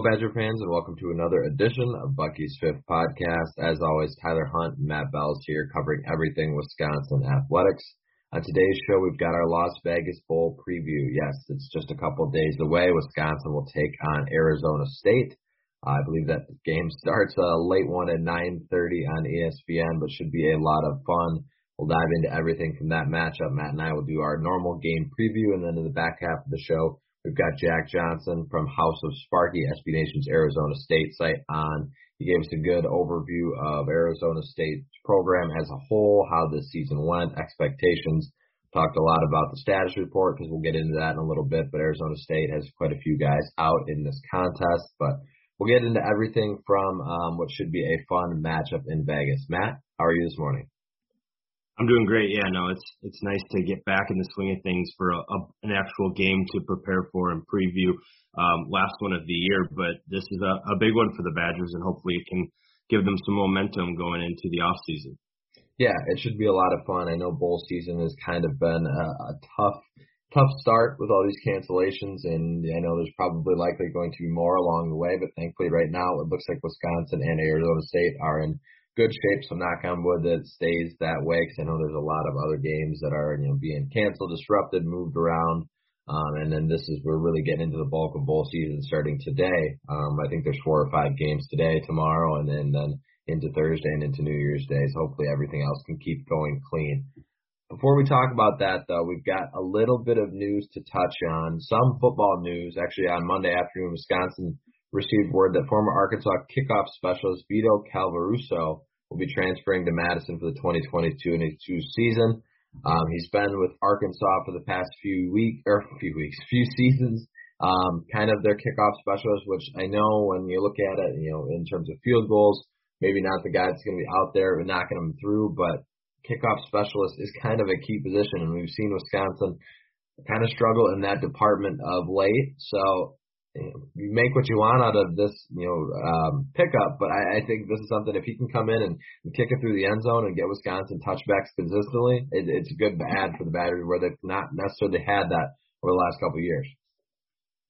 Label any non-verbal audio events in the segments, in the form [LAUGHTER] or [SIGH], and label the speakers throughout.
Speaker 1: Hello, Badger fans, and welcome to another edition of Bucky's Fifth Podcast. As always, Tyler Hunt and Matt Bells here covering everything Wisconsin athletics. On today's show, we've got our Las Vegas Bowl preview. Yes, it's just a couple days away. Wisconsin will take on Arizona State. I believe that the game [LAUGHS] starts a late one at 9:30 on ESPN, but should be a lot of fun. We'll dive into everything from that matchup. Matt and I will do our normal game preview, and then in the back half of the show, We've got Jack Johnson from House of Sparky, SB Nation's Arizona State site on. He gave us a good overview of Arizona State's program as a whole, how this season went, expectations. Talked a lot about the status report because we'll get into that in a little bit, but Arizona State has quite a few guys out in this contest. But we'll get into everything from um, what should be a fun matchup in Vegas. Matt, how are you this morning?
Speaker 2: I'm doing great. Yeah, no, it's it's nice to get back in the swing of things for a, a, an actual game to prepare for and preview. Um, last one of the year, but this is a, a big one for the Badgers, and hopefully it can give them some momentum going into the off season.
Speaker 1: Yeah, it should be a lot of fun. I know bowl season has kind of been a, a tough tough start with all these cancellations, and I know there's probably likely going to be more along the way. But thankfully, right now it looks like Wisconsin and Arizona State are in good shape. So knock on wood that it stays that way because I know there's a lot of other games that are you know being canceled, disrupted, moved around. Um, and then this is we're really getting into the bulk of bowl season starting today. Um, I think there's four or five games today, tomorrow, and then then into Thursday and into New Year's Day. So hopefully everything else can keep going clean. Before we talk about that, though, we've got a little bit of news to touch on. Some football news. Actually, on Monday afternoon, Wisconsin received word that former Arkansas kickoff specialist Vito Calvaruso will be transferring to Madison for the 2022-22 season. Um, he's been with Arkansas for the past few weeks or few weeks, [LAUGHS] few seasons. Um, kind of their kickoff specialist, which I know when you look at it, you know, in terms of field goals, maybe not the guy that's going to be out there knocking them through, but kickoff specialist is kind of a key position, and we've seen Wisconsin kind of struggle in that department of late. So you make what you want out of this, you know, um, pickup. But I, I think this is something if he can come in and, kick it through the end zone and get Wisconsin touchbacks consistently, it, it's a good bad for the Badgers where they've not necessarily had that over the last couple of years.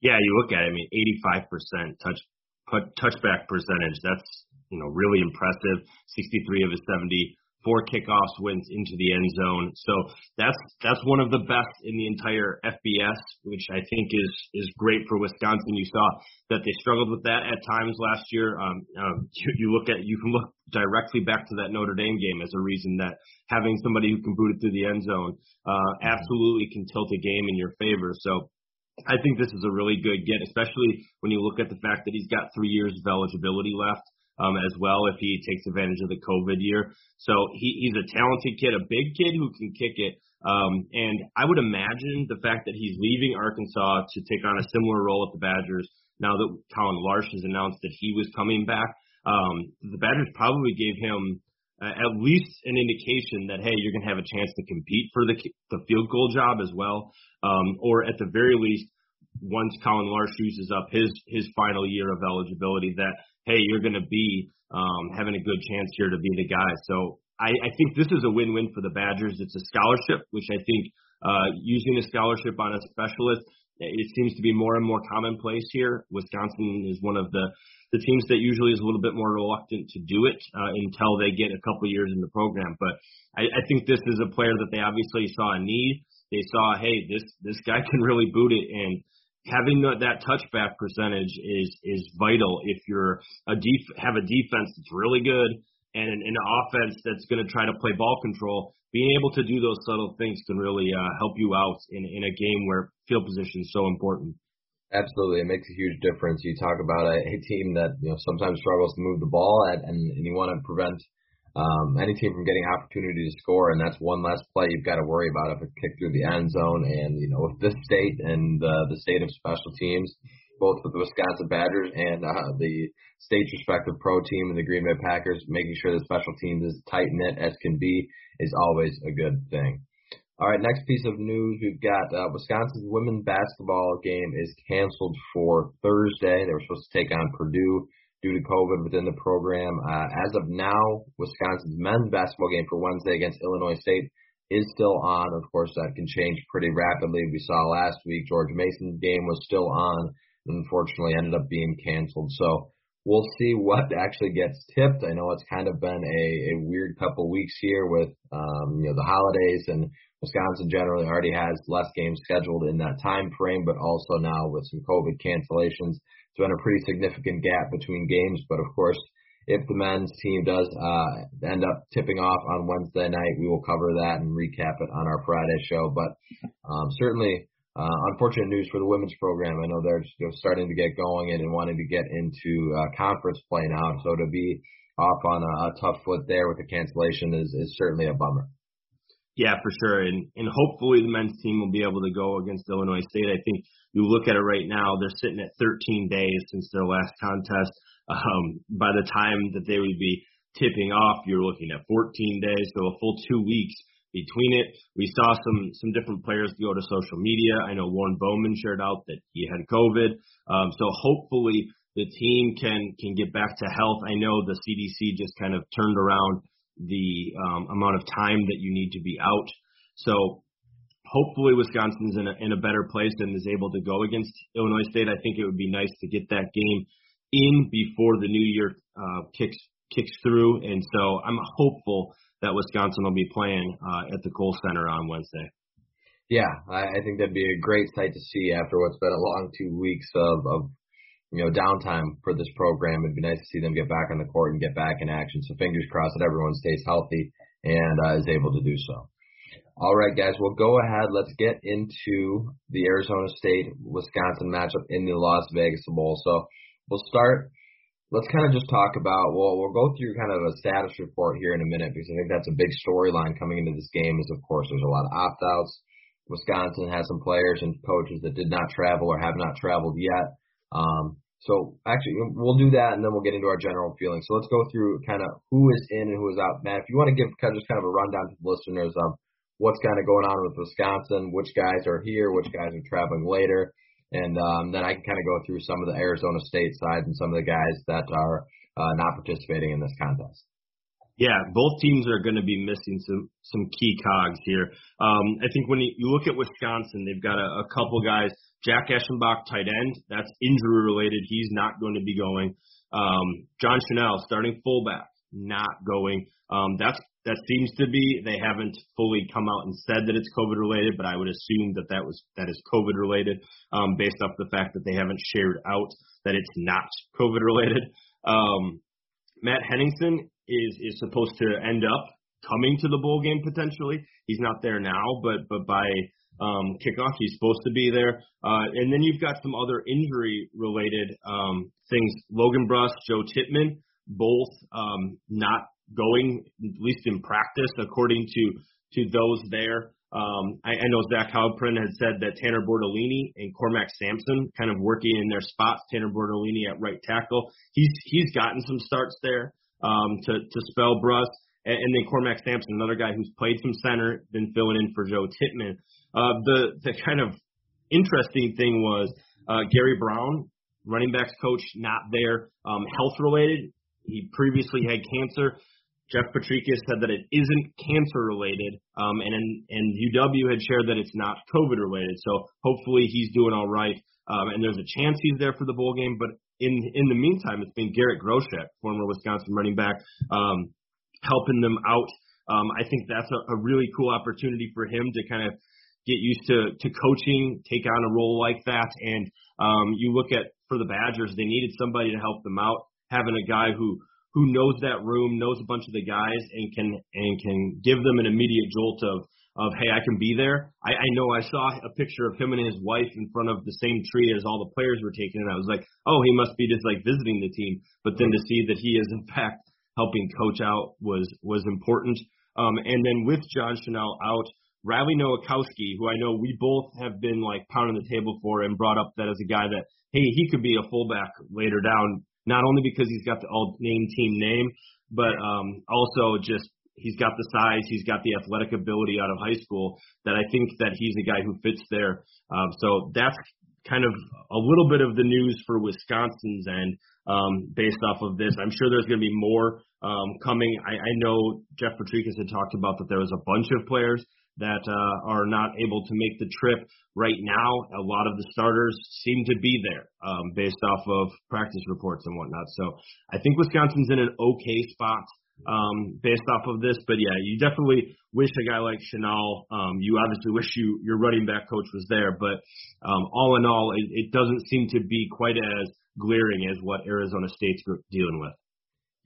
Speaker 2: Yeah, you look at it. I mean, 85% touch put, touchback percentage. That's you know really impressive. 63 of his 70 four kickoffs went into the end zone. So that's that's one of the best in the entire FBS, which I think is is great for Wisconsin. You saw that they struggled with that at times last year. Um, um, you, [LAUGHS] you look at you can look directly back to that Notre Dame game as a reason that having somebody who can boot it through the end zone uh, absolutely can tilt a game in your favor. So I think this is a really good get, especially when you look at the fact that he's got three years of eligibility left um, as well if he takes advantage of the COVID year. So he, he's a talented kid, a big kid who can kick it. Um, and I would imagine the fact that he's leaving Arkansas to take on a similar role at the Badgers now that Collin Larsh has announced that he was coming back, um, the Badgers probably gave him uh, at least an indication that hey, you're going to have a chance to compete for the the field goal job as well, um, or at the very least, once Collin Larsh uses up his his final year of eligibility, that hey, you're going to be um, having a good chance here to be the guy. So I, I think this is a win-win for the Badgers. It's a scholarship, which I think uh, using a scholarship on a specialist, it seems to be more and more commonplace here. Wisconsin is one of the the teams that usually is a little bit more reluctant to do it uh, until they get a couple years in the program. But I, I think this is a player that they obviously saw a need. They saw, hey, this this guy [LAUGHS] can really boot it, and having the, that touchback percentage is is vital if you're a def- have a defense that's really good and an, an offense that's going to try to play ball control. Being able to do those subtle things can really uh, help you out in in a game where field position is so important.
Speaker 1: Absolutely, it makes a huge difference. You talk about a, a team that you know sometimes struggles to move the ball, and, and you want to prevent um, any team from getting opportunity to score, and that's one less play you've got to worry about if it kicked through the end zone. And you know, with this state and uh, the state of special teams, both with the Wisconsin Badgers and uh, the state's respective pro team and the Green Bay Packers, making sure the special teams is tight knit as can be is always a good thing. All right, next piece of news we've got uh, Wisconsin's women's basketball game is canceled for Thursday. They were supposed to take on Purdue due to COVID within the program. Uh, as of now, Wisconsin's men's basketball game for Wednesday against Illinois State is still on. Of course, that can change pretty rapidly. We saw last week George Mason's game was still on, and unfortunately ended up being canceled. So we'll see what actually gets tipped. I know it's kind of been a, a weird couple weeks here with um, you know the holidays and Wisconsin generally already has less games scheduled in that time frame, but also now with some COVID cancellations, it's been a pretty significant gap between games. But of course, if the men's team does uh, end up tipping off on Wednesday night, we will cover that and recap it on our Friday show. But um, certainly, uh, unfortunate news for the women's program. I know they're know, starting to get going and, and wanting to get into uh, conference play now. So to be off on a, a tough foot there with the cancellation is, is certainly a bummer.
Speaker 2: Yeah, for sure. And and hopefully the men's team will be able to go against Illinois State. I think you look at it right now, they're sitting at 13 days since their last contest. Um, by the time that they would be tipping off, you're looking at 14 days, so a full two weeks between it. We saw some some different players go to social media. I know Lorne Bowman shared out that he had COVID. Um, so hopefully the team can can get back to health. I know the CDC just kind of turned around the um, amount of time that you need to be out. So hopefully Wisconsin's in a, in a better place and is able to go against Illinois State. I think it would be nice to get that game in before the new year uh, kicks kicks through, and so I'm hopeful that Wisconsin will be playing uh, at the Kohl Center on Wednesday.
Speaker 1: Yeah, I, I think that'd be a great sight to see after what's been a long two weeks of, of you know, downtime for this program. It'd be nice to see them get back on the court and get back in action. So fingers crossed that everyone stays healthy and uh, is able to do so. All right, guys, we'll go ahead. Let's get into the Arizona State Wisconsin matchup in the Las Vegas Bowl. So we'll start. Let's kind of just talk about. Well, we'll go through kind of a status report here in a minute because I think that's a big storyline coming into this game. Is of course there's a lot of opt outs. Wisconsin has some players and coaches that did not travel or have not traveled yet. Um, so actually, we'll do that, and then we'll get into our general feelings. So let's go through kind of who is in and who is out. Matt, if you want to give kind of just kind of a rundown to the listeners of what's kind of going on with Wisconsin, which guys are here, which guys are traveling later, and um, then I can kind of go through some of the Arizona State sides and some of the guys that are uh, not participating in this contest.
Speaker 2: Yeah, both teams are going to be missing some some key cogs here. Um, I think when you, look at Wisconsin, they've got a, a couple guys Jack Eschenbach, tight end, that's injury related. He's not going to be going. Um, John Chenal, starting fullback, not going. Um, that's that seems to be. They haven't fully come out and said that it's COVID related, but I would assume that that was that is COVID related, um, based off the fact that they haven't shared out that it's not COVID related. Um, Matt Henningsen is is supposed to end up coming to the bowl game potentially. He's not there now, but but by um, kickoff. He's supposed to be there. Uh, and then you've got some other injury related um, things. Logan Bruss, Joe Tippmann, both um, not going, at least in practice, according to to those there. Um, I, I know Zach Heilprin had said that Tanner Bortolini and Cormac Sampson kind of working in their spots. Tanner Bortolini at right tackle. He's he's gotten some starts there um, to to spell Bruss. And, and then Cormac Sampson, another guy who's played some center, been filling in for Joe Tippmann. Uh, the the kind of interesting thing was uh, Gary Brown, running backs coach, not there, um, health related. He previously had cancer. Jeff Potrykus said that it isn't cancer related, um, and and UW had shared that it's not COVID related. So hopefully he's doing all right, um, and there's a chance he's there for the bowl game. But in in the meantime, it's been Garrett Groshek, former Wisconsin running back, um, helping them out. Um, I think that's a, a really cool opportunity for him to kind of get used to to coaching, take on a role like that. And um, you look at for the Badgers, they needed somebody to help them out. Having a guy who who knows that room, knows a bunch of the guys, and can and can give them an immediate jolt of of hey, I can be there. I, I know I saw a picture of him and his wife in front of the same tree as all the players were taken, and I was like, oh, he must be just like visiting the team. But then to see that he is in fact helping coach out was was important. Um, and then with John Chenal out, Riley Nowakowski, who I know we both have been like pounding the table for and brought up that as a guy that hey, he could be a fullback later down, not only because he's got the all name team name, but um, also just he's got the size, he's got the athletic ability out of high school that I think that he's a guy who fits there. Um, so that's kind of a little bit of the news for Wisconsin's end um, based off of this. I'm sure there's going to be more um, coming. I, I know Jeff Potrykus had talked about that there was a bunch of players that uh, are not able to make the trip right now. A lot of the starters seem to be there um, based off of practice reports and whatnot. So I think Wisconsin's in an okay spot um, based off of this. But yeah, you definitely wish a guy like Chenal. Um, you obviously wish you your running back coach was there, but um, all in all, it, it doesn't seem to be quite as glaring as what Arizona State's dealing with.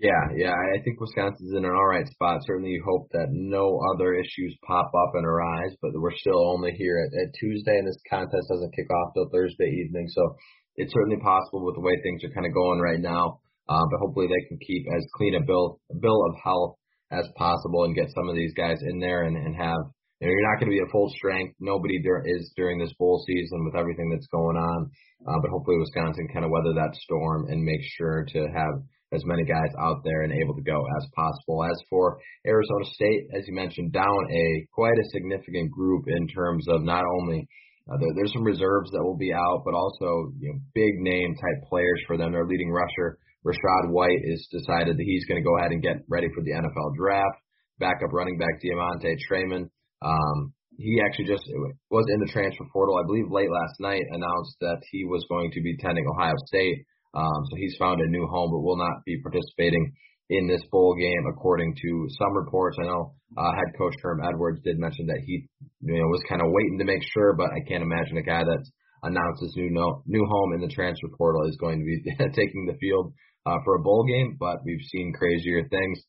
Speaker 1: Yeah, yeah, I think Wisconsin's in an all right spot. Certainly, you hope that no other issues pop up and arise, but we're still only here at, at Tuesday, and this contest doesn't kick off till Thursday evening. So it's certainly possible with the way things are kind of going right now. Uh, but hopefully, they can keep as clean a bill a bill of health as possible and get some of these guys in there and, and have. You know, you're not going to be at full strength. Nobody dur- is during this bowl season with everything that's going on. Uh, but hopefully, Wisconsin kind of weather that storm and make sure to have as many guys out there and able to go as possible. As for Arizona State, as you mentioned, down a quite a significant group in terms of not only uh, there, there's some reserves that will be out, but also you know big name type players for them. Their leading rusher Rachaad White has decided that he's going to go ahead and get ready for the NFL draft. Backup running back DeaMonte Trayanum. Um, he actually just was in the transfer portal, I believe, late last night. Announced that he was going to be attending Ohio State. Um, so he's found a new home, but will not be participating in this bowl game, according to some reports. I know uh, head coach Herm Edwards did mention that he, you know, was kind of waiting to make sure, but I can't imagine a guy that's announced his new no, new home in the transfer portal is going to be [LAUGHS] taking the field uh, for a bowl game. But we've seen crazier things.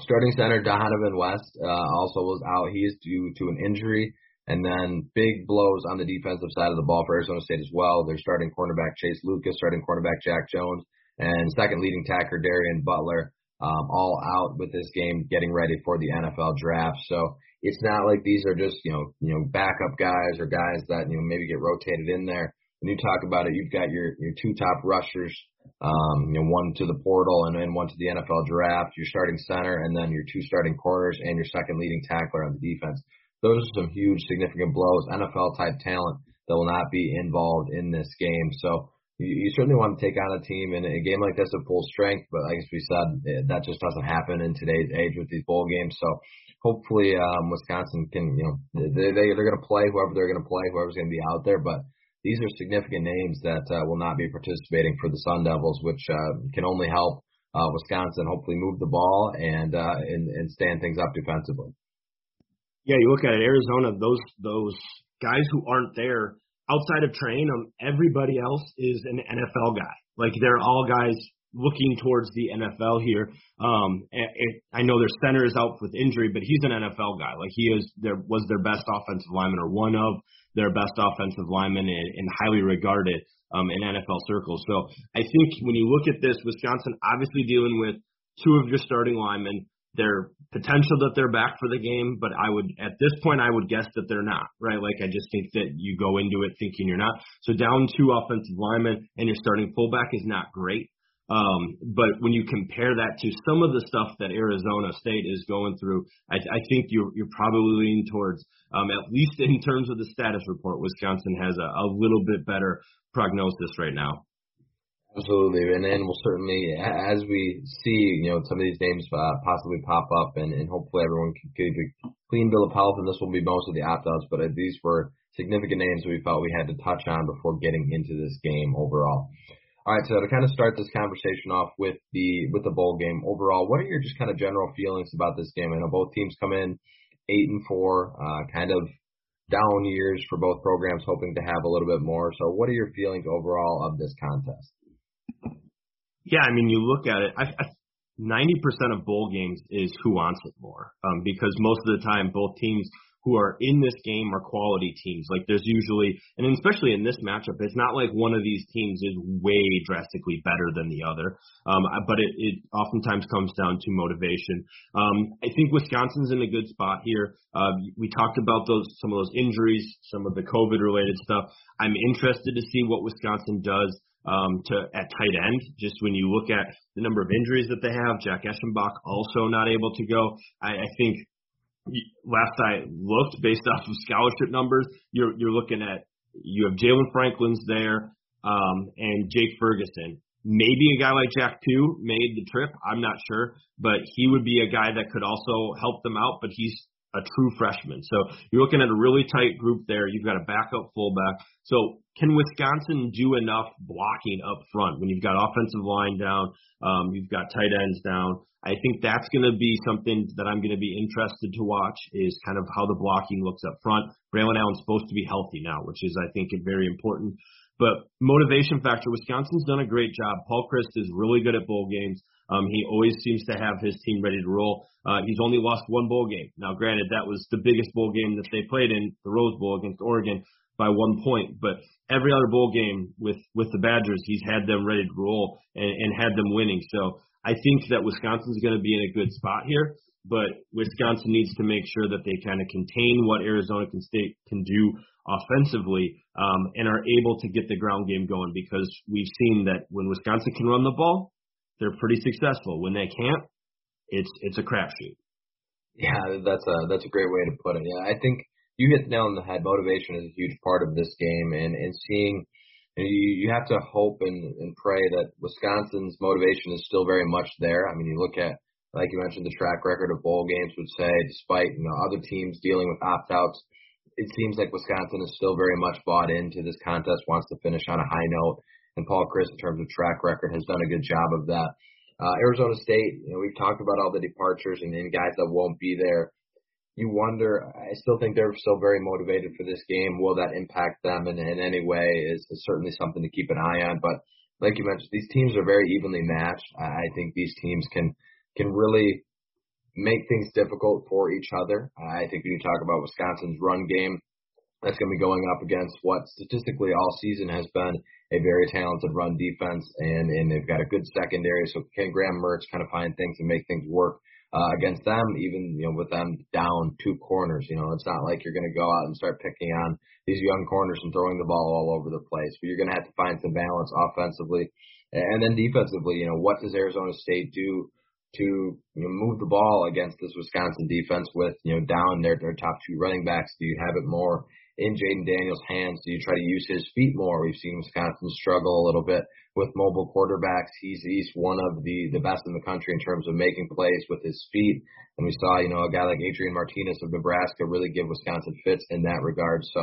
Speaker 1: Starting center Dohnovan West uh, also was out. He is due to an injury. And then big blows on the defensive side of the ball for Arizona State as well. They're starting cornerback Chase Lucas, starting cornerback Jack Jones, and second leading tackler Darien Butler, um, all out with this game, getting ready for the NFL draft. So it's not like these are just you know you know backup guys or guys that you know maybe get rotated in there. When you talk about it, you've got your your two top rushers, um, you know one to the portal and then one to the NFL draft. Your starting center and then your two starting corners and your second leading tackler on the defense. Those are some huge, significant blows. NFL type talent that will not be involved in this game. So you, you certainly want to take on a team in a game like this at full strength, but like we said, eh, that just doesn't happen in today's age with these bowl games. So hopefully um, Wisconsin can, you know, they, they they're going to play whoever they're going to play, whoever's going to be out there, but these are significant names that uh, will not be participating for the Sun Devils, which uh, can only help uh, Wisconsin hopefully move the ball and, uh, and and stand things up defensively.
Speaker 2: Yeah, you look at it, Arizona, those those guys who aren't there outside of Train, um, everybody else is an NFL guy. Like they're all guys looking towards the NFL here. Um, it, it, I know their center is out with injury, but he's an NFL guy. Like he is, there was their best offensive lineman or one of their best offensive linemen and, and highly regarded um, in NFL circles. So I think when you look at this, Wisconsin obviously dealing with two of your starting linemen their potential that they're back for the game, but I would at this point I would guess that they're not, right? Like I just think that you go into it thinking you're not. So down two offensive linemen and your starting fullback is not great. Um, but when you compare that to some of the stuff that Arizona State is going through, I, I think you're, you're probably leaning towards, um, at least in terms of the status report, Wisconsin has a, a little bit better prognosis right now.
Speaker 1: Absolutely, and then we'll certainly, as we see, you know, some of these names uh, possibly pop up, and, and hopefully everyone can get a clean bill of health, and this will be most of the opt-outs, but these were significant names we felt we had to touch on before getting into this game overall. All right, so to kind of start this conversation off with the with the bowl game overall, what are your just kind of general feelings about this game? I know both teams come in eight and four, uh, kind of down years for both programs, hoping to have a little bit more. So, what are your feelings overall of this contest?
Speaker 2: Yeah, I mean, you look at it. I, I, 90% of bowl games is who wants it more, um, because most of the time both teams who are in this game are quality teams. Like there's usually, and especially in this matchup, it's not like one of these teams is way drastically better than the other. Um, but it, it oftentimes comes down to motivation. Um, I think Wisconsin's in a good spot here. Uh, we talked about those some of those injuries, some of the COVID related stuff. I'm interested to see what Wisconsin does um, to at tight end. Just when you look at the number of injuries that they have, Jack Eschenbach also not able to go. I, I think last I looked, based [LAUGHS] off of scholarship numbers, you're you're looking at you have Jaylan Franklin's there um, and Jake Ferguson. Maybe a guy like Jack Pugh made the trip. I'm not sure, but he would be a guy that could also help them out. But he's a true freshman, so you're looking at a really tight group there. You've got a backup fullback. So can Wisconsin do enough blocking up front when you've got offensive line down, um, you've got tight ends down? I think that's going to be something that I'm going to be interested to watch is kind of how the blocking looks up front. Braylon Allen's supposed to be healthy now, which is, I think, very important. But motivation factor, Wisconsin's done a great job. Paul Chryst is really good at bowl games. Um, he always seems to have his team ready to roll. Uh, he's only lost one bowl game. Now, granted, that was the biggest bowl game that they played in, the Rose Bowl against Oregon by one point. But every other bowl game with with the Badgers, he's had them ready to roll and, and had them winning. So I think that Wisconsin's going to be in a good spot here, but Wisconsin needs to make sure that they kind of contain what Arizona can State can do offensively um, and are able to get the ground game going because we've seen that when Wisconsin can run the ball, they're pretty successful. When they can't, it's it's a crapshoot.
Speaker 1: Yeah, that's a that's a great way to put it. Yeah, I think you hit the nail on the head. Motivation is a huge part of this game, and and seeing and you, you have to hope and, and pray that Wisconsin's motivation is still very much there. I mean, you look at, like you mentioned, the track record of bowl games would say, despite you know other teams dealing with opt-outs, it seems like Wisconsin is still very much bought into this contest, wants to finish on a high note. And Paul Chryst, in terms of track record, has done a good job of that. Uh, Arizona State, you know, we've talked about all the departures and, and guys that won't be there you wonder. I still think they're still very motivated for this game. Will that impact them in, in any way? Is, is certainly something to keep an eye on. But like you mentioned, these teams are very evenly matched. I think these teams can can really make things difficult for each other. I think when you talk about Wisconsin's run game, that's going to be going up against what statistically all season has been a very talented run defense, and and they've got a good secondary. So can Graham Mertz kind of find things and make things work? uh, against them, even you know with them down two corners. You know, it's not like you're going to go out and start picking on these young corners and throwing the ball all over the place. But you're going to have to find some balance offensively, and then defensively. You know, what does Arizona State do? To you know, move the ball against this Wisconsin defense with you know down their their top two running backs. Do you have it more in Jayden Daniels' hands? Do you try to use his feet more? We've seen Wisconsin struggle a little bit with mobile quarterbacks. He's he's one of the the best in the country in terms of making plays with his feet. And we saw, you know, a guy like Adrian Martinez of Nebraska really give Wisconsin fits in that regard. So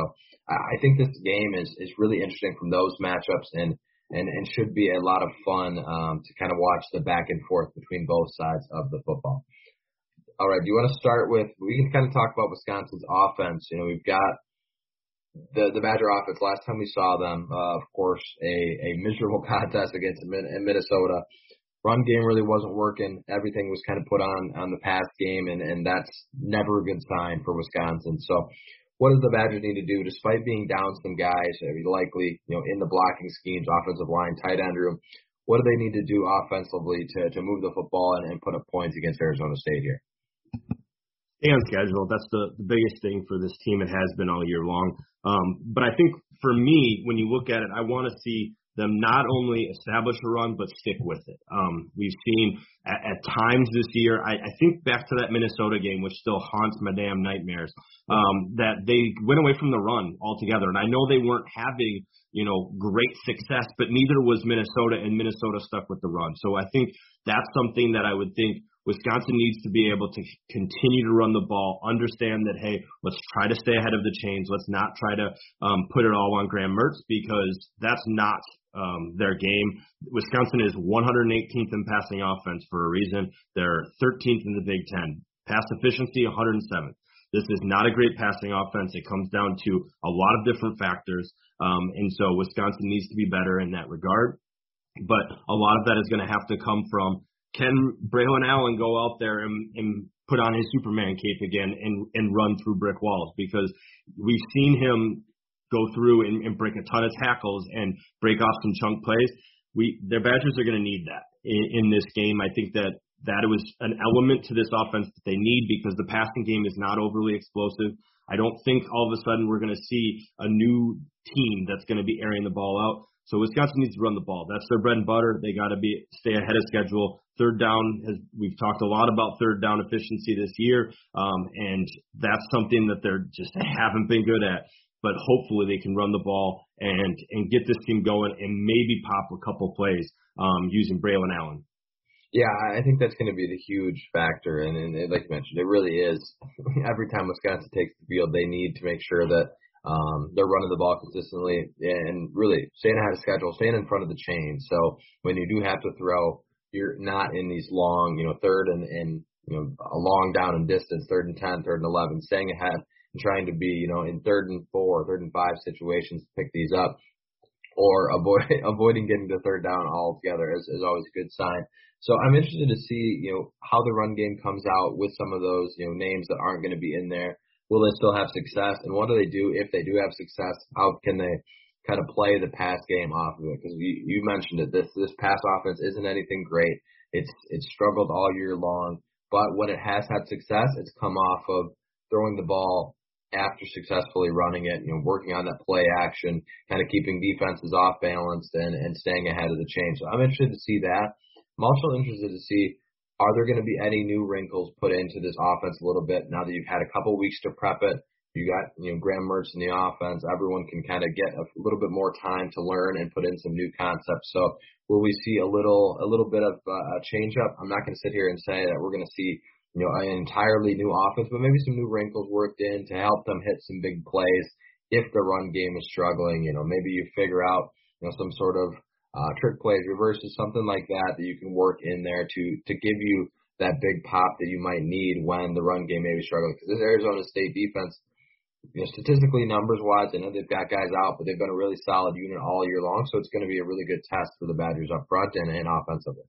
Speaker 1: I think this game is is really interesting from those matchups and and and should be a lot of fun um, to kind of watch the back and forth between both sides of the football. All right, do you want to start with? We can kind of talk about Wisconsin's offense. You know, we've got the the Badger offense. Last time we saw them, uh, of course, a a miserable [LAUGHS] contest against Minnesota. Run game really wasn't working. Everything was kind of put on on the pass game, and and that's never a good sign for Wisconsin. So, what does the Badgers need to do, despite being down some guys, likely you know in the blocking schemes, offensive line, tight end room? What do they need to do offensively to to move the football and, and put up points against Arizona State here?
Speaker 2: Stay on schedule. That's the, the biggest thing for this team. It has been all year long. Um, but I think for me, when you look at it, I want to see them not only establish a run but stick with it. Um, we've seen at, at times this year. I, I think back to that Minnesota game, which still haunts my damn nightmares. Um, that they went away from the run altogether, and I know they weren't having you know great success, but neither was Minnesota, and Minnesota stuck with the run. So I think that's something that I would think Wisconsin needs to be able to continue to run the ball, understand that, hey, let's try to stay ahead of the chains. Let's not try to um, put it all on Graham Mertz because that's not um, their game. Wisconsin is 118th in passing offense for a reason. They're 13th in the Big Ten. Pass efficiency, 107th. This is not a great passing offense. It comes down to a lot of different factors. Um, and so Wisconsin needs to be better in that regard. But a lot of that is going to have to come from can Braylon Allen go out there and, and put on his Superman cape again and, and run through brick walls? Because we've seen him go through and, and break a ton of tackles and break off some chunk plays. We their Badgers are going to need that in, in this game. I think that that was an element to this offense that they need because the passing game is not overly explosive. I don't think all of a sudden we're going to see a new team that's going to be airing the ball out. So Wisconsin needs to run the ball. That's their bread and butter. They got to be stay ahead of schedule. Third down has we've talked a lot about third down efficiency this year, um, and that's something that they're just haven't been good at. But hopefully they can run the ball and and get this team going and maybe pop a couple plays um, using Braylon Allen.
Speaker 1: Yeah, I think that's going to be the huge factor, and, and like you mentioned, it really is. [LAUGHS] Every time Wisconsin takes the field, they need to make sure that um, they're running the ball consistently and really staying ahead of schedule, staying in front of the chain. So when you do have to throw, you're not in these long, you know, third and, and you know, a long down and distance, third and ten, third and eleven, staying ahead and trying to be, you know, in third and four, third and five situations to pick these up, or avoid [LAUGHS] avoiding getting to third down altogether is, is always a good sign. So I'm interested to see, you know, how the run game comes out with some of those, you know, names that aren't going to be in there will they still have success? And what do they do if they do have success? How can they kind of play the pass game off of it? Because you, you mentioned it. This this pass offense isn't anything great. It's it's struggled all year long. But when it has had success, it's come off of throwing the ball after successfully running it, you know, working on that play action, kind of keeping defenses off balance and, and staying ahead of the change. So I'm interested to see that. I'm also interested to see are there going to be any new wrinkles put into this offense a little bit now that you've had a couple weeks to prep it? You got you know Graham Mertz in the offense. Everyone can kind of get a little bit more time to learn and put in some new concepts. So will we see a little a little bit of uh, a change up? I'm not going to sit here and say that we're going to see you know an entirely new offense, but maybe some new wrinkles worked in to help them hit some big plays if the run game is struggling. You know maybe you figure out you know some sort of uh, trick plays, reverses, something like that that you can work in there to to give you that big pop that you might need when the run game may be struggling. Because this Arizona State defense, you know, statistically, numbers wise, I know they've got guys out, but they've been a really solid unit all year long. So it's going to be a really good test for the Badgers up front and, and offensively.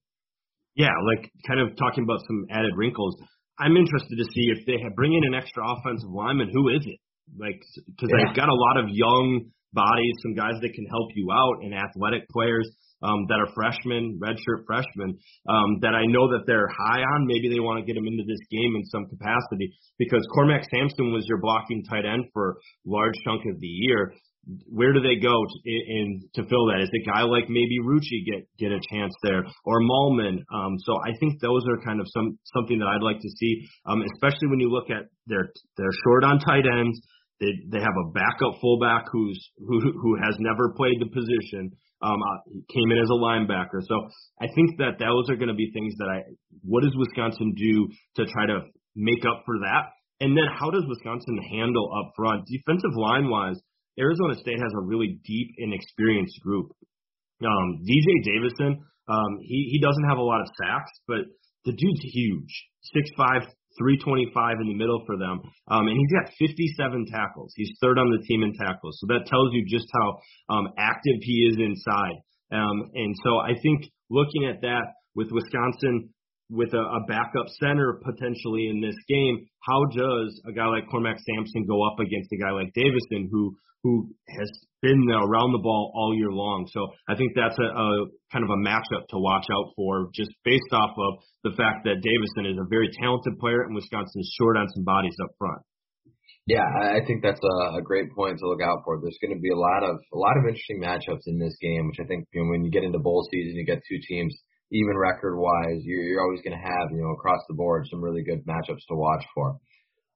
Speaker 2: Yeah, like kind of talking about some added wrinkles. I'm interested to see if they have bring in an extra offensive lineman. Who is it? Like, because yeah. they've got a lot of young bodies, some guys that can help you out, and athletic players um, that are freshmen, redshirt freshmen, um, that I know that they're high on. Maybe they want to get them into this game in some capacity because Cormac Sampson was your blocking tight end for large chunk of the year. Where do they go to, in, to fill that? Is a guy like maybe Rucci get get a chance there, or Mahlman? Um, so I think those are kind of some something that I'd like to see, um, especially when you look at their they're short on tight ends. They they have a backup fullback who's who who has never played the position. Um, uh, came in as a linebacker. So I think that those are going to be things that I. What does Wisconsin do to try to make up for that? And then how does Wisconsin handle up front, defensive line wise? Arizona State has a really deep and experienced group. Um, DJ Davidson, um, he he doesn't have a lot of sacks, but the dude's huge, six five, 325 in the middle for them. Um, and he's got 57 tackles. He's third on the team in tackles. So that tells you just how um, active he is inside. Um, and so I think looking at that with Wisconsin with a, a backup center potentially in this game, how does a guy like Cormac Sampson go up against a guy like Davidson who who has been around the ball all year long. So I think that's a, a kind of a matchup to watch out for, just based off of the fact that Davidson is a very talented player and Wisconsin is short on some bodies up front.
Speaker 1: Yeah, I think that's a, a great point to look out for. There's going to be a lot of a lot of interesting matchups in this game, which I think you know, when you get into bowl season, you get two teams even record wise, you're, always going to have you know across the board some really good matchups to watch for.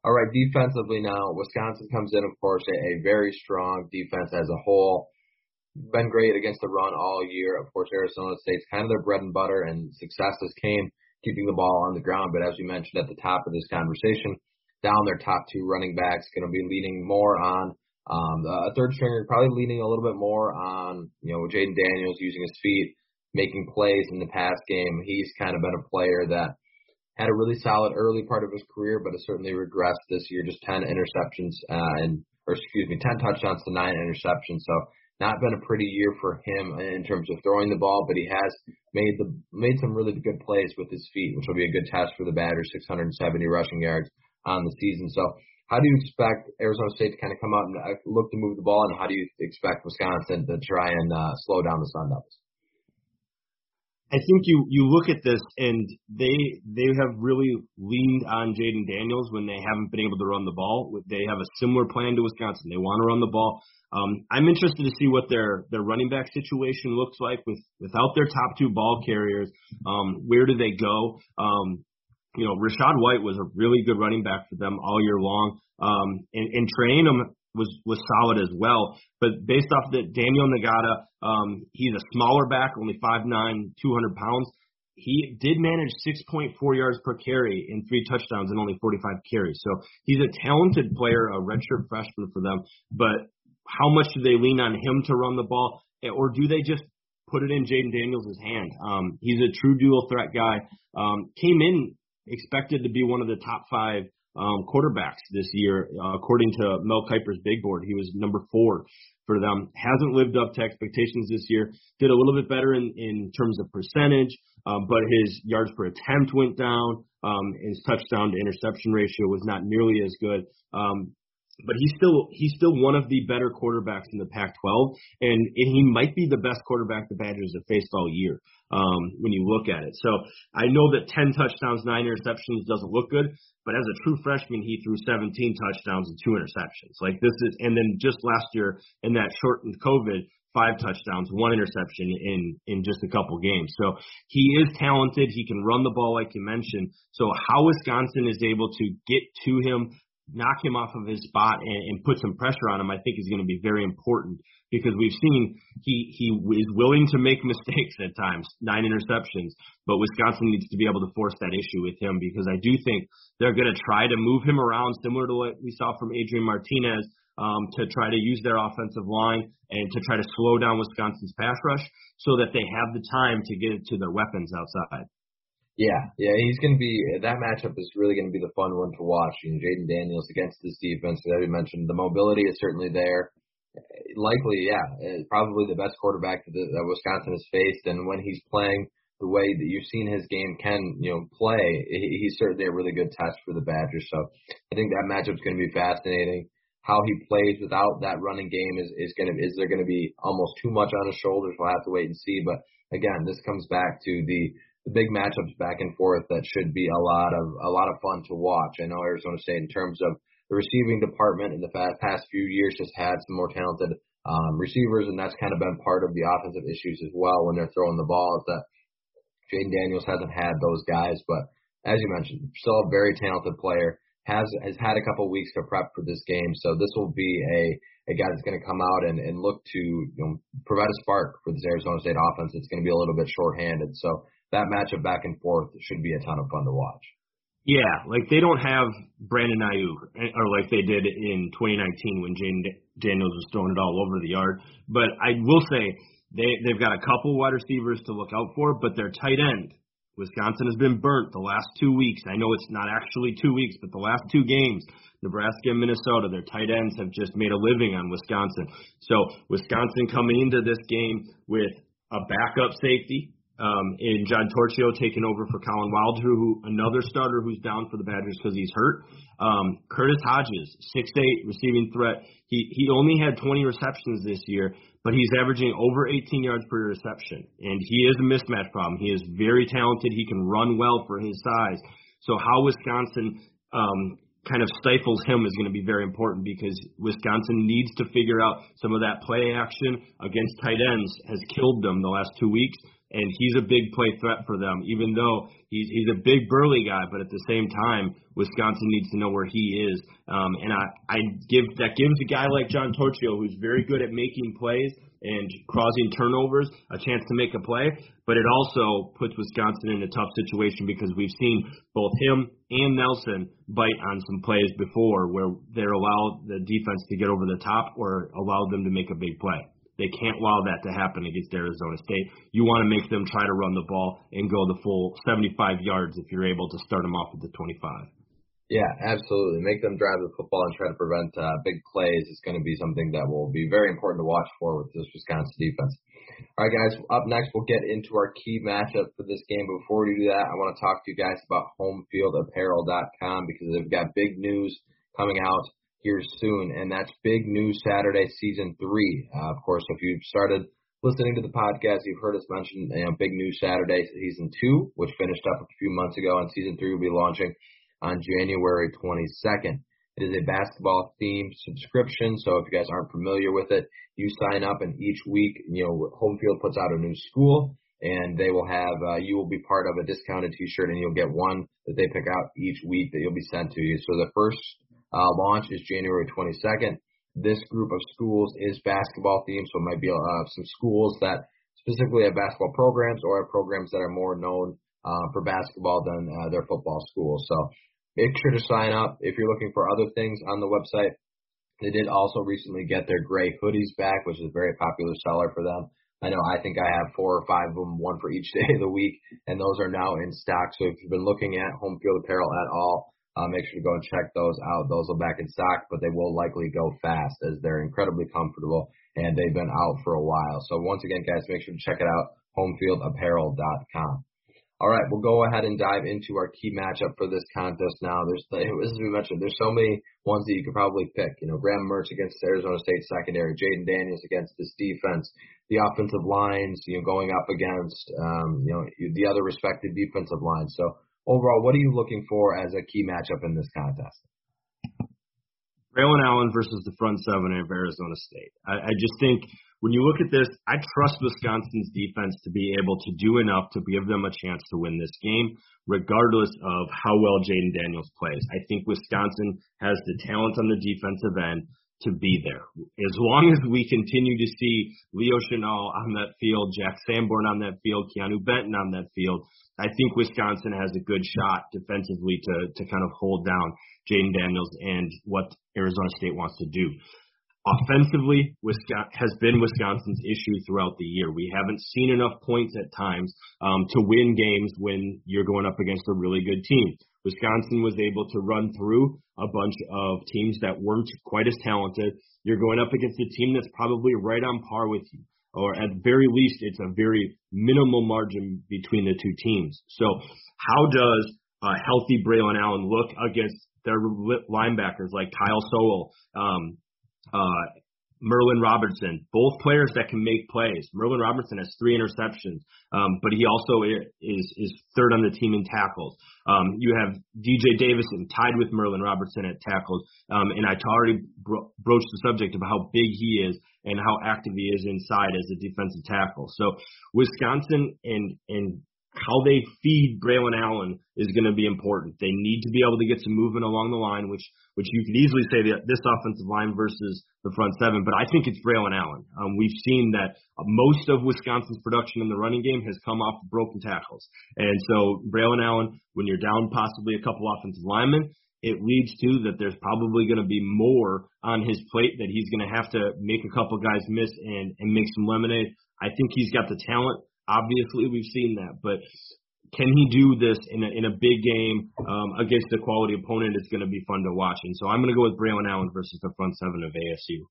Speaker 1: All right, defensively now, Wisconsin comes in, of course, a, a very strong defense as a whole. Been great against the run all year. Of course, Arizona State's kind of their bread and butter, and successes came keeping the ball on the ground. But as we mentioned at the top of this conversation, down their top two running backs, going to be leaning more on um, a third stringer, probably leaning a little bit more on you know Jayden Daniels using his feet, making plays in the pass game. He's kind of been a player that had a really solid early part of his career, but has certainly regressed this year. Just 10 interceptions uh, and, or excuse me, 10 touchdowns to nine interceptions. So not been a pretty year for him in terms of throwing the ball, but he has made the made some really good plays with his feet, which will be a good test for the Badgers. 670 rushing yards on the season. So how do you expect Arizona State to kind of come out and uh, look to move the ball, and how do you expect Wisconsin to try and uh, slow down the Sun Devils?
Speaker 2: I think you you look at this and they they have really leaned on Jayden Daniels when they haven't been able to run the ball. They have a similar plan to Wisconsin. They want to run the ball. Um, I'm interested to see what their their running back situation looks like with without their top two ball carriers. Um, where do they go? Um, you know, Rachaad White was a really good running back for them all year long. Um, and, and Amos was was solid as well. But based off that, Daniyel Ngata, um, he's a smaller back, only 5'9", 200 pounds. He did manage 6.4 yards per carry in three touchdowns and only 45 carries. So he's a talented player, a redshirt freshman for them. But how much do they lean on him to run the ball, or do they just put it in Jayden Daniels' hand? Um, he's a true dual threat guy. Um, came in expected to be one of the top five um, quarterbacks this year. Uh, according to Mel Kiper's big board, he was number four for them. Hasn't lived up to expectations this year. Did a little bit better in, in terms of percentage, um, but his yards per attempt went down. Um, his touchdown to interception ratio was not nearly as good. Um, but he's still he's still one of the better quarterbacks in the Pac-12, and, and he might be the best quarterback the Badgers have faced all year um, when you look at it. So I know that 10 touchdowns, nine interceptions doesn't look good, but as a true freshman, he threw 17 touchdowns and two interceptions. Like this is, and then just last year in that shortened COVID, five touchdowns, one interception in in just a couple games. So he is talented. He can run the ball like you mentioned. So how Wisconsin is able to get to him knock him off of his spot and, and put some pressure on him, I think is going to be very important because we've seen he he is willing to make [LAUGHS] mistakes at times, nine interceptions, but Wisconsin needs to be able to force that issue with him because I do think they're going to try to move him around similar to what we saw from Adrian Martinez um, to try to use their offensive line and to try to slow down Wisconsin's pass rush so that they have the time to get to their weapons outside.
Speaker 1: Yeah, yeah, he's going to be that matchup is really going to be the fun one to watch. You know, Jayden Daniels against this defense, as we mentioned, the mobility is certainly there. Likely, yeah, eh, probably the best quarterback that, that Wisconsin has faced, and when he's playing the way that you've seen his game can, you know, play, he's certainly a really good test for the Badgers. So I think that matchup's going to be fascinating. How he plays without that running game is is going to is there going to be almost too much on his shoulders? We'll have to wait and see. But again, this comes back to the big matchups back and forth that should be a lot of a lot of fun to watch. I know Arizona State in terms of the receiving department in the past few years has had some more talented um, receivers, and that's kind of been part of the offensive issues as well when they're throwing the ball. Is that Jayden Daniels hasn't had those guys, but as you mentioned, still a very talented player. Has has had a couple weeks to prep for this game, so this will be a a guy that's going to come out and, and look to you know provide a spark for this Arizona State offense. It's going to be a little bit shorthanded, so that matchup back and forth should be a ton of fun to watch.
Speaker 2: Yeah, like they don't have Brandon Aiyuk, eh, or like they did in 2019 when Jayden Daniels was throwing it all over the yard. But I will say they they've got a couple wide receivers to look out for, but their tight end, Wisconsin has been burnt the last two weeks. I know it's not actually two weeks, but the last two games, Nebraska and Minnesota, their tight ends have just made a living on Wisconsin. So Wisconsin coming into this game with a backup safety, um, and John Torchio taking over for Collin Wilder, who another starter who's down for the Badgers because he's hurt. Um, Curtis Hodges, six eight receiving threat. He he only had 20 receptions this year, but he's averaging over 18 yards per reception, and he is a mismatch problem. He is very talented. He can run well for his size. So how Wisconsin um, kind of stifles him is going to be very important because Wisconsin needs to figure out some of that play action against tight ends has killed them the last two weeks and he's a big play threat for them. Even though he's he's a big burly guy, but at the same time, Wisconsin needs to know where he is. Um, and I I give that gives a guy like John Torchio, who's very good at making plays and causing turnovers, a chance to make a play. But it also puts Wisconsin in a tough situation because we've seen both him and Nelson bite on some plays before where they allow the defense to get over the top or allow them to make a big play. They can't allow that to happen against Arizona State. You want to make them try to run the ball and go the full 75 yards if you're able to start them off at the 25.
Speaker 1: Yeah, absolutely. Make them drive the football and try to prevent uh, big plays is going to be something that will be very important to watch for with this Wisconsin defense. All right, guys. Up next, we'll get into our key matchup for this game. Before we do that, I want to talk to you guys about HomefieldApparel.com because they've got big news coming out here soon, and that's Big News Saturday Season Three. Uh, of course, if you've started listening to the podcast, you've heard us mention you know, Big News Saturday Season Two, which finished up a few months ago, and Season Three will be launching on January 22nd. It is a basketball themed subscription, so if you guys aren't familiar with it, you sign up and each week, you know, Home Field puts out a new school and they will have, uh, you will be part of a discounted t-shirt and you'll get one that they pick out each week that you'll be sent to you. So the first uh, launch is January 22nd. This group of schools is basketball themed, so it might be uh, some schools that specifically have basketball programs or have programs that are more known uh, for basketball than uh, their football schools. So Make sure to sign up if you're looking for other things on the website. They did also recently get their gray hoodies back, which is a very popular seller for them. I know I think I have four or five of them, one for each [LAUGHS] day of the week, and those are now in stock. So if you've been looking at home field apparel at all, uh, make sure to go and check those out. Those are back in stock, but they will likely go fast as they're incredibly comfortable and they've been out for a while. So once again, guys, make sure to check it out, homefieldapparel.com. All right, we'll go ahead and dive into our key matchup for this contest now. There's, as we mentioned, there's so many ones that you could probably pick. You know, Graham Mertz against Arizona State secondary, Jayden Daniels against this defense, the offensive lines, you know, going up against, um, you know, the other respective defensive lines. So overall, what are you looking for as a key matchup in this contest?
Speaker 2: Braylon Allen versus the front seven of Arizona State. I, I just think when you look at this, I trust Wisconsin's defense to be able to do enough to give them a chance to win this game, regardless of how well Jayden Daniels plays. I think Wisconsin has the talent on the defensive end to be there. As long as we continue to see Leo Chenal on that field, Jack Sanborn on that field, Keanu Benton on that field, I think Wisconsin has a good shot defensively to to kind of hold down Jayden Daniels and what Arizona State wants to do. Offensively, Wisconsin has been Wisconsin's issue throughout the year. We haven't seen enough points at times um, to win games when you're going up against a really good team. Wisconsin was able to run through a bunch of teams that weren't quite as talented. You're going up against a team that's probably right on par with you, or at very least, it's a very minimal margin between the two teams. So, how does a healthy Braylon Allen look against their linebackers like Kyle Soelle, um, uh, Merlin Robertson, both players that can make plays. Merlin Robertson has three interceptions, um, but he also is is third on the team in tackles. Um, you have DJ Davidson tied with Merlin Robertson at tackles, um, and I already bro- broached the subject of how big he is and how active he is inside as a defensive tackle. So Wisconsin and and how they feed Braylon Allen is going to be important. They need to be able to get some movement along the line, which which you could easily say that this offensive line versus the front seven, but I think it's Braylon Allen. Um, we've seen that most of Wisconsin's production in the running game has come off broken tackles, and so Braylon Allen, when you're down possibly a couple offensive linemen, it leads to that there's probably going to be more on his plate that he's going to have to make a couple guys miss and and make some lemonade. I think he's got the talent. Obviously, we've seen that, but can he do this in a, in a big game um, against a quality opponent? It's going to be fun to watch. And so I'm going to go with Braylon Allen versus the front seven of ASU.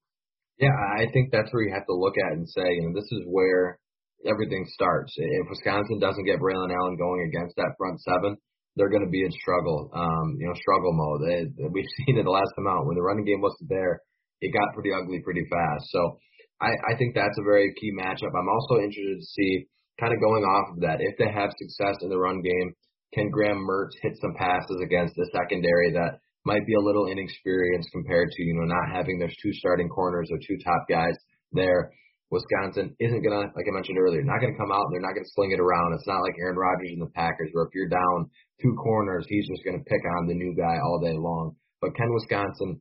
Speaker 1: Yeah, I think that's where you have to look at and say, you know, this is where everything starts. If Wisconsin doesn't get Braylon Allen going against that front seven, they're going to be in struggle, um, you know, struggle mode. We've [LAUGHS] seen it the last time out when the running game wasn't there. It got pretty ugly pretty fast. So I, I think that's a very key matchup. I'm also interested to see kind of going off of that, if they have success in the run game, can Graham Mertz hit some passes against the secondary that might be a little inexperienced compared to, you know, not having those two starting corners or two top guys there. Wisconsin isn't gonna, like I mentioned earlier, not gonna come out and they're not gonna sling it around. It's not like Aaron Rodgers and the Packers, where if you're down two corners, he's just gonna pick on the new guy all day long. But can Wisconsin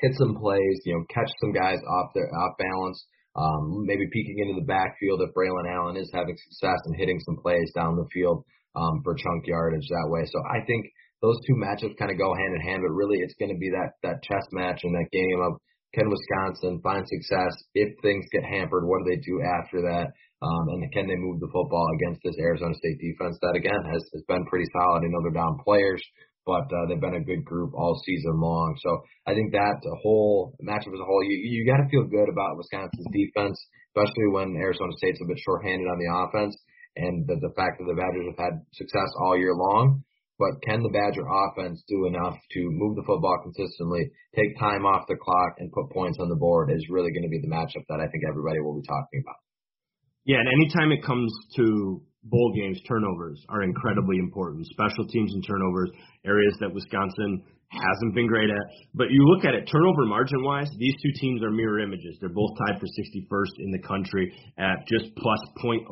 Speaker 1: hit some plays, you know, catch some guys off their off balance, um, maybe peeking into the backfield if Braylon Allen is having success and hitting some plays down the field um, for chunk yardage that way. So I think those two matchups kind of go hand in hand, but really it's going to be that that chess match and that game of can Wisconsin find success if things get hampered? What do they do after that? Um, and can they move the football against this Arizona State defense that again has, has been pretty solid? I know they're down players, but uh, they've been a good group all season long. So I think that whole matchup as a whole, you you got to feel good about Wisconsin's defense, especially when Arizona State's a bit shorthanded on the offense, and the, the fact that the Badgers have had success all year long. But can the Badger offense do enough to move the football consistently, take time off the clock, and put points on the board is really going to be the matchup that I think everybody will be talking about.
Speaker 2: Yeah, and anytime it comes to bowl games, turnovers are incredibly important. Special teams and turnovers, areas that Wisconsin hasn't been great at. But you look at it, turnover margin wise, these two teams are mirror images. They're both tied for 61st in the country at just plus 0.08.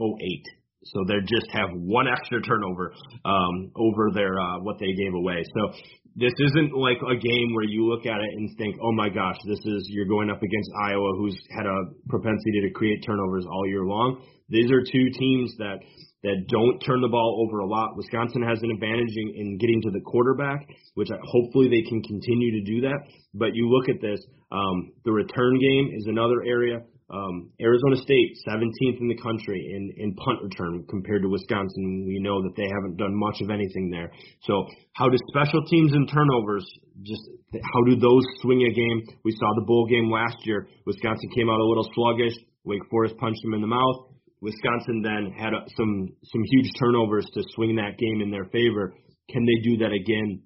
Speaker 2: So they just have one extra turnover um, over their uh, what they gave away. So this isn't like a game where you look at it and think, oh my gosh, this is you're going up against Iowa, who's had a propensity to create turnovers all year long. These are two teams that that don't turn the ball over a lot. Wisconsin has an advantage in, in getting to the quarterback, which I, hopefully they can continue to do that. But you look at this, um, the return game is another area. Um, Arizona State, 17th in the country in, in punt return compared to Wisconsin. We know that they haven't done much of anything there. So how do special teams and turnovers just how do those swing a game? We saw the bowl game last year. Wisconsin came out a little sluggish. Wake Forest punched them in the mouth. Wisconsin then had a, some some huge turnovers to swing that game in their favor. Can they do that again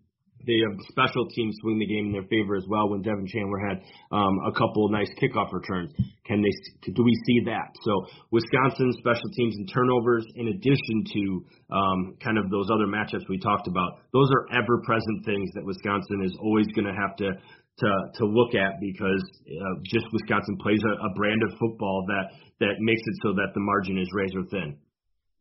Speaker 2: they have special teams swing the game in their favor as well. When Devin Chandler had um, a couple of nice kickoff returns, can they? Do we see that? So Wisconsin special teams and turnovers, in addition to um, kind of those other matchups we talked about, those are ever-present things that Wisconsin is always going to have to to to look at because uh, just Wisconsin plays a, a brand of football that that makes it so that the margin is razor thin.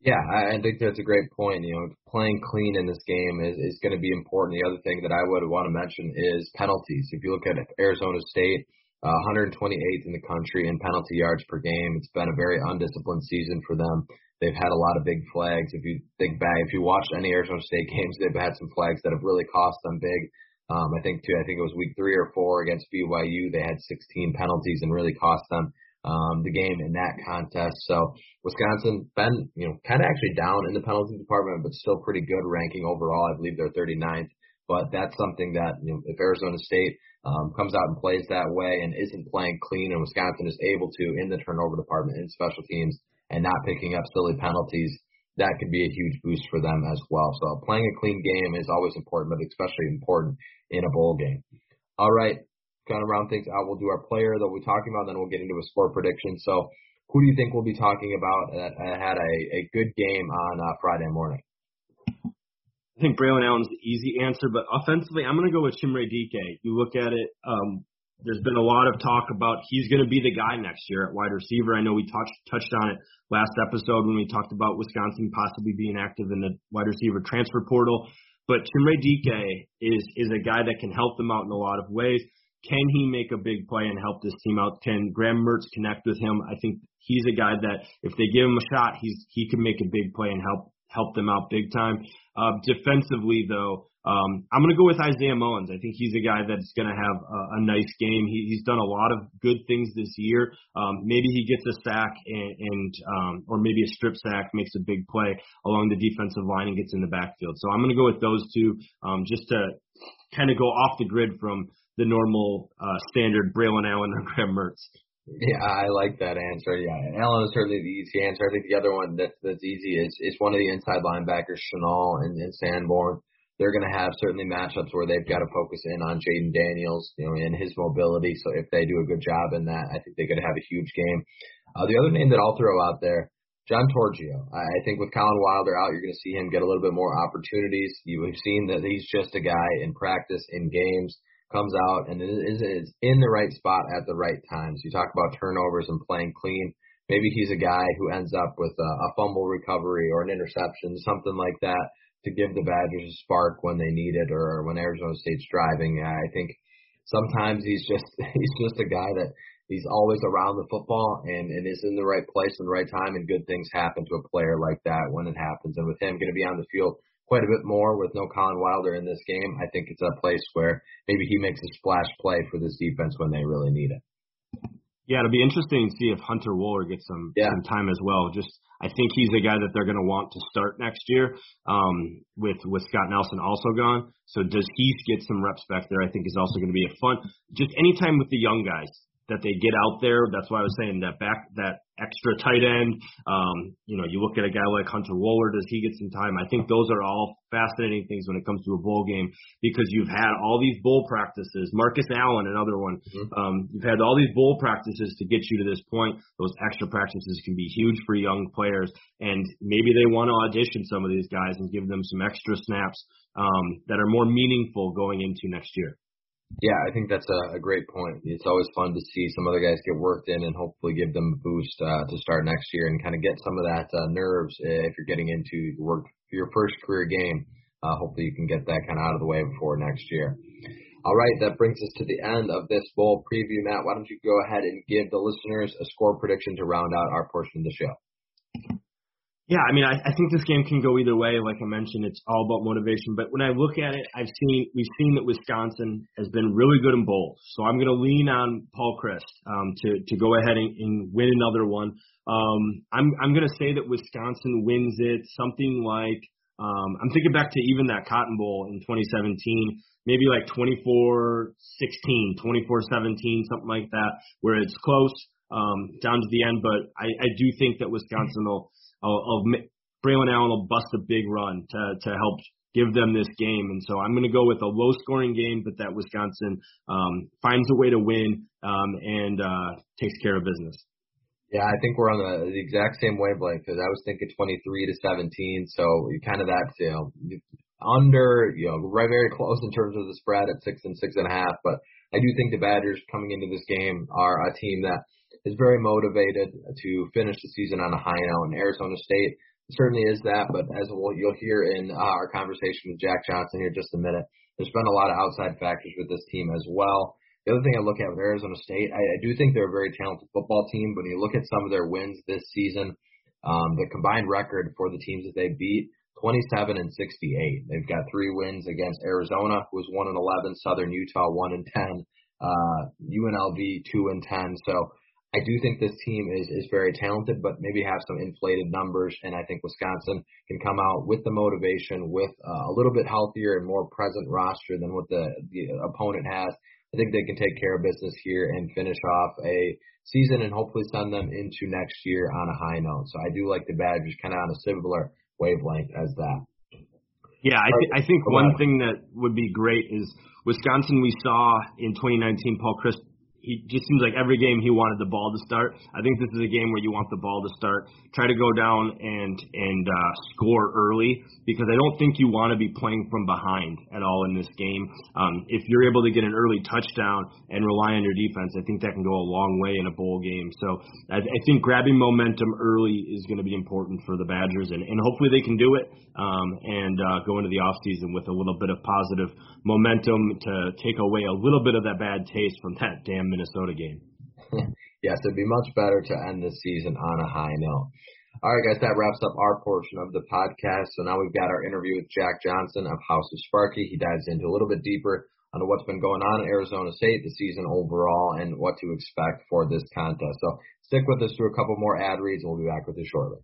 Speaker 1: Yeah, I think that's a great point. You know, playing clean in this game is, is going to be important. The other thing that I would want to mention is penalties. If you look at Arizona State, uh, 128th in the country in penalty yards per game. It's been a very undisciplined season for them. They've had a lot of big flags. If you think back, if you watch any Arizona State [LAUGHS] games, they've had some flags that have really cost them big. Um, I think too. I think it was week three or four against BYU. They had 16 penalties and really cost them um, the game in that contest. So Wisconsin been, you know, kind of actually down in the penalty department, but still pretty good ranking overall. I believe they're 39th. But that's something that, you know, if Arizona State um, comes out and plays that way and isn't playing clean, and Wisconsin is able to in the turnover department in special teams and not picking up silly penalties, that could be a huge boost for them as well. So playing a clean game is always important, but especially important in a bowl game. All right, kind of round things out, we'll do our player that we're talking about, then we'll get into a score prediction. So, who do you think we'll be talking about that had a, a good game on uh, Friday morning?
Speaker 2: I think Braylon Allen's the easy answer, but offensively, I'm going to go with Chimere Dike. You look at it, um, there's been a lot of talk about he's going to be the guy next year at wide receiver. I know we touched touched on it last episode when we talked about Wisconsin possibly being active in the wide receiver transfer portal. But Chimere Dike is is a guy that can help them out in a lot of ways. Can he make a big play and help this team out? Can Graham Mertz connect with him? I think he's a guy that if they give him a shot, he's he can make a big play and help help them out big time. Uh, defensively, though, um, I'm going to go with Isaiah Mullens. I think he's a guy that's going to have a, a nice game. He, he's done a lot of good things this year. Um, maybe he gets a sack and, and um, or maybe a strip sack, makes a big play along the defensive line and gets in the backfield. So I'm going to go with those two um, just to kind of go off the grid from the normal uh, standard Braylon Allen or Graham Mertz.
Speaker 1: Yeah, I like that answer. Yeah, Allen is certainly the easy answer. I think the other one that's that's easy is is one of the inside linebackers, Chenal and, and Sanborn. They're going to have certainly matchups where they've got to focus in on Jayden Daniels, you know, and his mobility. So if they do a good job in that, I think going to have a huge game. Uh, the other name that I'll throw out there, John Torchio. I think with Collin Wilder out, you're going to see him get a little bit more opportunities. You have seen that he's just a guy in practice, in games comes out and is, is in the right spot at the right time. So you talk about turnovers and playing clean. Maybe he's a guy who ends up with a, a fumble recovery or an interception, something like that, to give the Badgers a spark when they need it or when Arizona State's driving. I think sometimes he's just [LAUGHS] he's just a guy that he's always around the football and, and is in the right place in the right time, and good things happen to a player like that when it happens. And with him going to be on the field quite a bit more with no Collin Wilder in this game. I think it's a place where maybe he makes a splash play for this defense when they really need it.
Speaker 2: Yeah, it'll be interesting to see if Hunter Wohler gets some, yeah. some time as well. Just I think he's the guy that they're going to want to start next year. Um, with with Scott Nelson also gone, so does he get some reps back there? I think is also going to be a fun. Just anytime with the young guys, that they get out there. That's why I was saying that back that extra tight end. Um, you know, you look at a guy like Hunter Wohler, does he get some time? I think those are all fascinating things when it comes to a bowl game because you've had all these bowl practices. Marcus Allen, another one. Mm-hmm. Um, you've had all these bowl practices to get you to this point. Those extra practices can be huge for young players, and maybe they want to audition some of these guys and give them some extra snaps um, that are more meaningful going into next year.
Speaker 1: Yeah, I think that's a, a great point. It's always fun to see some other guys get worked in and hopefully give them a boost uh, to start next year and kind of get some of that uh, nerves if you're getting into work your first career game. Uh, hopefully you can get that kind of out of the way before next year. All right, that brings us to the end of this bowl preview. Matt, why don't you go ahead and give the listeners a score prediction to round out our portion of the show?
Speaker 2: Yeah, I mean, I, I think this game can go either way. Like I mentioned, it's all about motivation. But when I look at it, I've seen we've seen that Wisconsin has been really good in bowls. So I'm going to lean on Paul Chryst um, to to go ahead and, and win another one. Um, I'm I'm going to say that Wisconsin wins it something like um, I'm thinking back to even that Cotton Bowl in 2017, maybe like 24-16, 24-17, something like that, where it's close um, down to the end. But I, I do think that Wisconsin will of Braylon Allen will bust a big run to to help give them this game. And so I'm going to go with a low scoring game, but that Wisconsin um, finds a way to win um, and uh, takes care of business.
Speaker 1: Yeah, I think we're on the, the exact same wavelength because I was thinking 23 to 17. So kind of that, you know, under, you know, right very close in terms of the spread at six and six and a half. But I do think the Badgers coming into this game are a team that is very motivated to finish the season on a high note. And Arizona State certainly is that, but as we'll, you'll hear in uh, our conversation with Jack Johnson here just a minute, there's been a lot of outside factors with this team as well. The other thing I look at with Arizona State, I, I do think they're a very talented football team, but when you look at some of their wins this season, um, the combined record for the teams that they beat, 27 and 68. They've got three wins against Arizona, who was 1 and 11, Southern Utah 1 and 10, uh, UNLV 2 and 10. So I do think this team is is very talented, but maybe have some inflated numbers. And I think Wisconsin can come out with the motivation, with uh, a little bit healthier and more present roster than what the the opponent has. I think they can take care of business here and finish off a season and hopefully send them into next year on a high note. So I do like the Badgers kind of on a similar wavelength as that.
Speaker 2: Yeah, I, th- I think one thing that would be great is Wisconsin. We saw in 2019, Paul Chryst he just seems like every game he wanted the ball to start. I think this is a game where you want the ball to start. Try to go down and and uh, score early because I don't think you want to be playing from behind at all in this game. Um, if you're able to get an early touchdown and rely on your defense, I think that can go a long way in a bowl game. So I, I think grabbing momentum early is going to be important for the Badgers, and, and hopefully they can do it um, and uh, go into the off season with a little bit of positive momentum to take away a little bit of that bad taste from that damn Minnesota game. [LAUGHS]
Speaker 1: yes, it'd be much better to end the season on a high note. All right, guys, that wraps up our portion of the podcast. So now we've got our interview with Jack Johnson of House of Sparky. He dives into a little bit deeper on what's been going on in Arizona State, the season overall, and what to expect for this contest. So stick with us through a couple more ad reads, we'll be back with you shortly.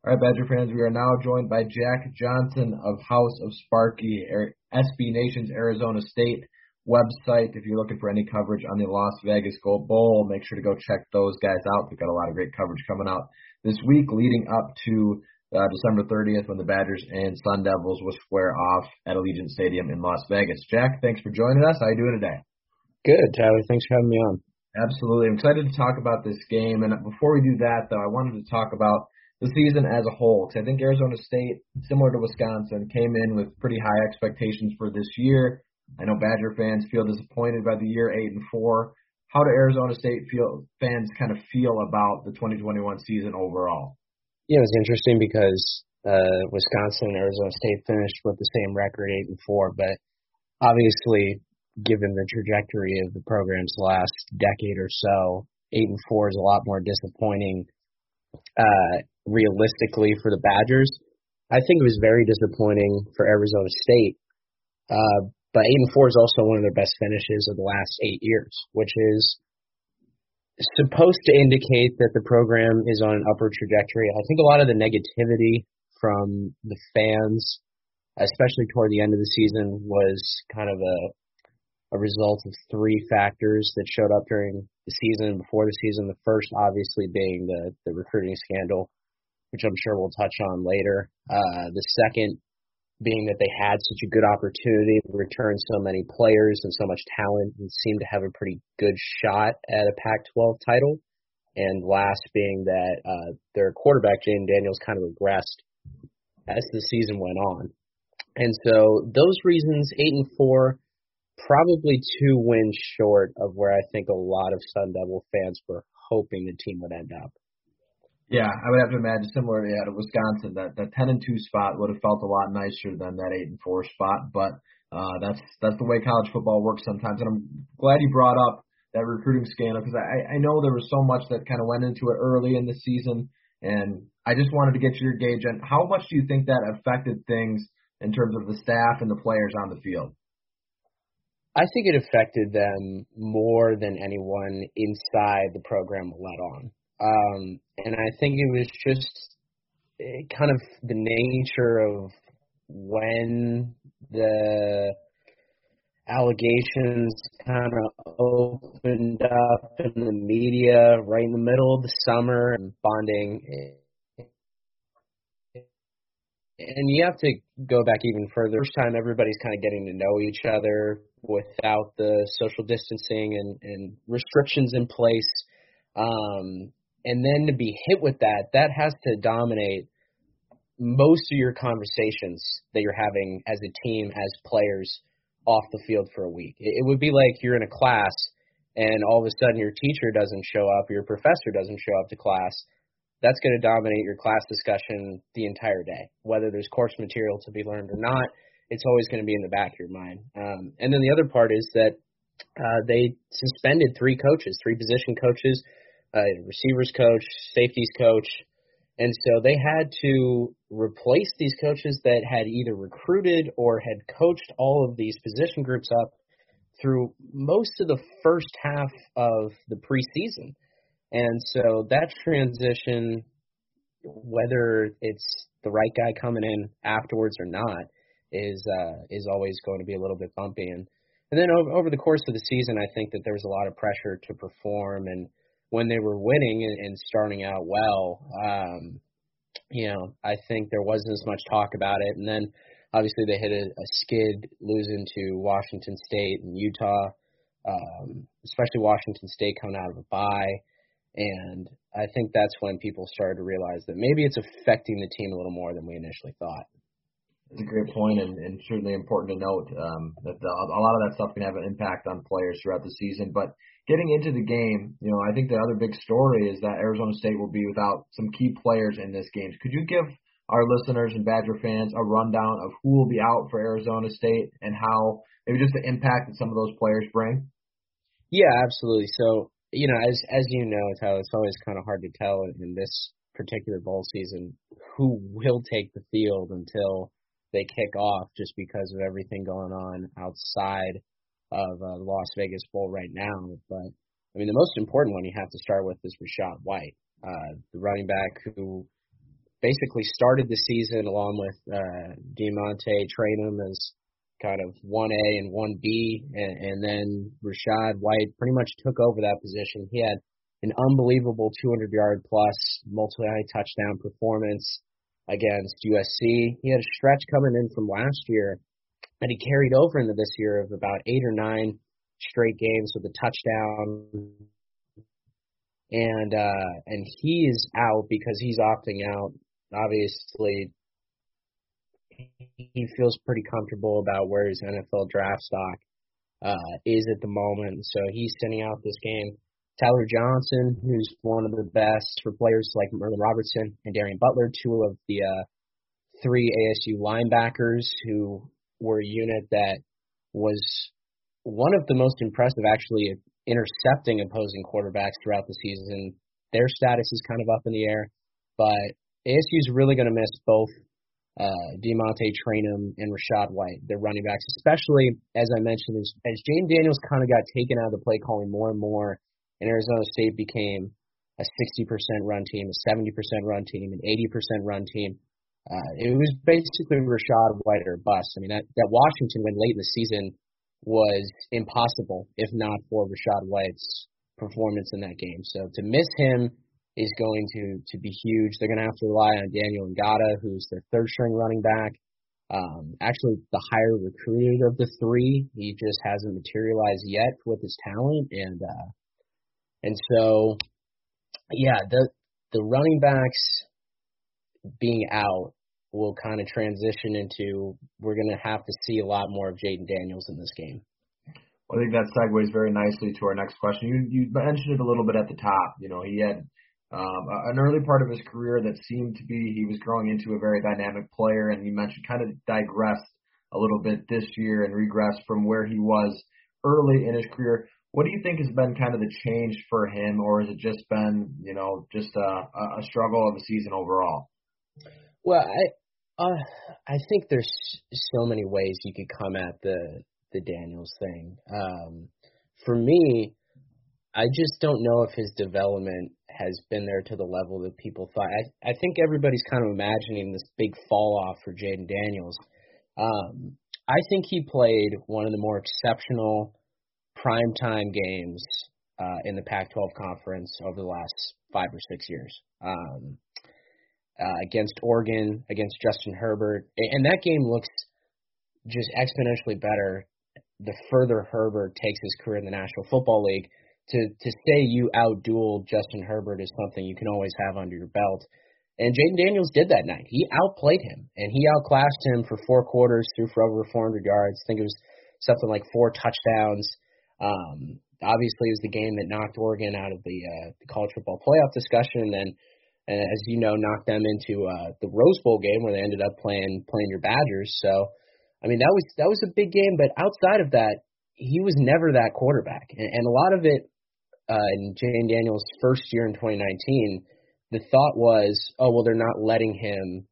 Speaker 1: All right, Badger fans, we are now joined by Jack Johnson of House of Sparky, SB Nation's Arizona State website. If you're looking for any coverage on the Las Vegas Gold Bowl, make sure to go check those guys out. They've got a lot of great coverage coming out this week leading up to uh, December 30th when the Badgers and Sun Devils will square off at Allegiant Stadium in Las Vegas. Jack, thanks for joining us. How are you doing today?
Speaker 3: Good, Tyler. Thanks for having me on.
Speaker 1: Absolutely. I'm excited to talk about this game. And before we do that, though, I wanted to talk about the season as a whole. Because I think Arizona State, similar to Wisconsin, came in with pretty high expectations for this year. I know Badger fans feel disappointed by the year eight and four. How do Arizona State feel fans kind of feel about the 2021 season overall?
Speaker 3: Yeah, it was interesting because uh, Wisconsin and Arizona State finished with the same record, eight and four. But obviously, given the trajectory of the program's last decade or so, eight and four is a lot more disappointing. Uh, realistically, for the Badgers, I think it was very disappointing for Arizona State. Uh, but eight and four is also one of their best finishes of the last eight years, which is supposed to indicate that the program is on an upward trajectory. I think a lot of the negativity from the fans, especially toward the end of the season, was kind of a a result of three factors that showed up during the season and before the season. The first, obviously, being the the recruiting scandal, which I'm sure we'll touch on later. Uh, the second being that they had such a good opportunity to return so many players and so much talent and seemed to have a pretty good shot at a Pac-12 title. And last being that uh, their quarterback, Jayden Daniels, kind of regressed as the season went on. And so those reasons, eight and four, probably two wins short of where I think a lot of Sun Devil fans were hoping the team would end up.
Speaker 1: Yeah, I would have to imagine similar yeah, to Wisconsin that that ten and two spot would have felt a lot nicer than that eight and four spot. But uh, that's that's the way college football works sometimes. And I'm glad you brought up that recruiting scandal because I I know there was so much that kind of went into it early in the season, and I just wanted to get your gauge on how much do you think that affected things in terms of the staff and the players on the field.
Speaker 3: I think it affected them more than anyone inside the program let on. Um, and I think it was just eh, kind of the nature of when the allegations kind of opened up in the media right in the middle of the summer and bonding and you have to go back even further. First time everybody's kind of getting to know each other without the social distancing and, and restrictions in place. Um, and then to be hit with that, that has to dominate most of your conversations that you're having as a team, as players off the field for a week. It, it would be like you're in a class and all of a sudden your teacher doesn't show up, your professor doesn't show up to class. That's going to dominate your class discussion the entire day, whether there's course material to be learned or not. It's always going to be in the back of your mind. Um, and then the other part is that uh, they suspended three coaches, three position coaches uh, receivers coach, safeties coach, and so they had to replace these coaches that had either recruited or had coached all of these position groups up through most of the first half of the preseason. And so that transition, whether it's the right guy coming in afterwards or not, is uh, is always going to be a little bit bumpy. And and then over, over the course of the season, I think that there was a lot of pressure to perform and when they were winning and, and starting out well, um, you know, I think there wasn't as much talk about it. And then obviously they hit a, a skid losing to Washington State and Utah, um, especially Washington State coming out of a bye. And I think that's when people started to realize that maybe it's affecting the team a little more than we initially thought.
Speaker 1: That's a great point and, and certainly important to note um, that the, a lot of that stuff can have an impact on players throughout the season. But getting into the game, you know, I think the other big story is that Arizona State will be without some key players in this game. Could you give our listeners and Badger fans a rundown of who will be out for Arizona State and how maybe just the impact that some of those players bring?
Speaker 3: Yeah, absolutely. So, you know, as as you know, Tyler, it's always kind of hard to tell in this particular bowl season who will take the field until they kick off just because of everything going on outside of uh, the Las Vegas Bowl right now. But I mean, the most important one you have to start with is Rachaad White, uh, the running back who basically started the season along with uh, DeaMonte Trayanum as kind of 1A and 1B, and, and then Rachaad White pretty much took over that position. He had an unbelievable 200 yard plus multi touchdown performance against USC. He had a stretch coming in from last year that he carried over into this year of about eight or nine straight games with a touchdown and uh, and he is out because he's opting out. Obviously, he feels pretty comfortable about where his NFL draft stock uh, is at the moment, so he's sending out this game. Tyler Johnson, who's one of the best for players like Merlin Robertson and Darien Butler, two of the uh, three ASU linebackers who were a unit that was one of the most impressive actually intercepting opposing quarterbacks throughout the season. Their status is kind of up in the air, but ASU is really going to miss both uh, DeaMonte Trayanum and Rachaad White, their running backs, especially as I mentioned, as, as Jayden Daniels kind of got taken out of the play calling more and more, and Arizona State became a 60% run team, a 70% run team, an 80% run team. Uh, it was basically Rachaad White or bust. I mean, that, that Washington win late in the season was impossible if not for Rashad White's performance in that game. So to miss him is going to to be huge. They're going to have to rely on Daniyel Ngata, who's their third string running back. Um, actually, the higher recruited of the three, he just hasn't materialized yet with his talent, and uh, and so yeah, the the running backs being out will kind of transition into we're going to have to see a lot more of Jayden Daniels in this game.
Speaker 1: Well, I think that segues very nicely to our next question. You you mentioned it a little bit at the top. You know, he had um, an early part of his career that seemed to be he was growing into a very dynamic player, and you mentioned kind of digressed a little bit this year and regressed from where he was early in his career. What do you think has been kind of the change for him, or has it just been, you know, just a, a struggle of a season overall?
Speaker 3: Well, I uh, I think there's so many ways you could come at the the Daniels thing. Um, for me, I just don't know if his development has been there to the level that people thought. I, I think everybody's kind of imagining this big fall off for Jayden Daniels. Um, I think he played one of the more exceptional primetime games uh, in the Pac-12 conference over the last five or six years. Um, uh, against Oregon, against Justin Herbert, and that game looks just exponentially better the further Herbert takes his career in the National Football League to to say you outdueled Justin Herbert is something you can always have under your belt. And Jayden Daniels did that night. He outplayed him, and he outclassed him for four quarters, threw for over 400 yards. I think it was something like four touchdowns. Um, obviously, it was the game that knocked Oregon out of the, uh, the college football playoff discussion, and then, as you know, knocked them into uh, the Rose Bowl game where they ended up playing playing your Badgers. So, I mean, that was that was a big game. But outside of that, he was never that quarterback, and, and a lot of it in Jayden Daniels' first year in 2019, the thought was, oh well, they're not letting him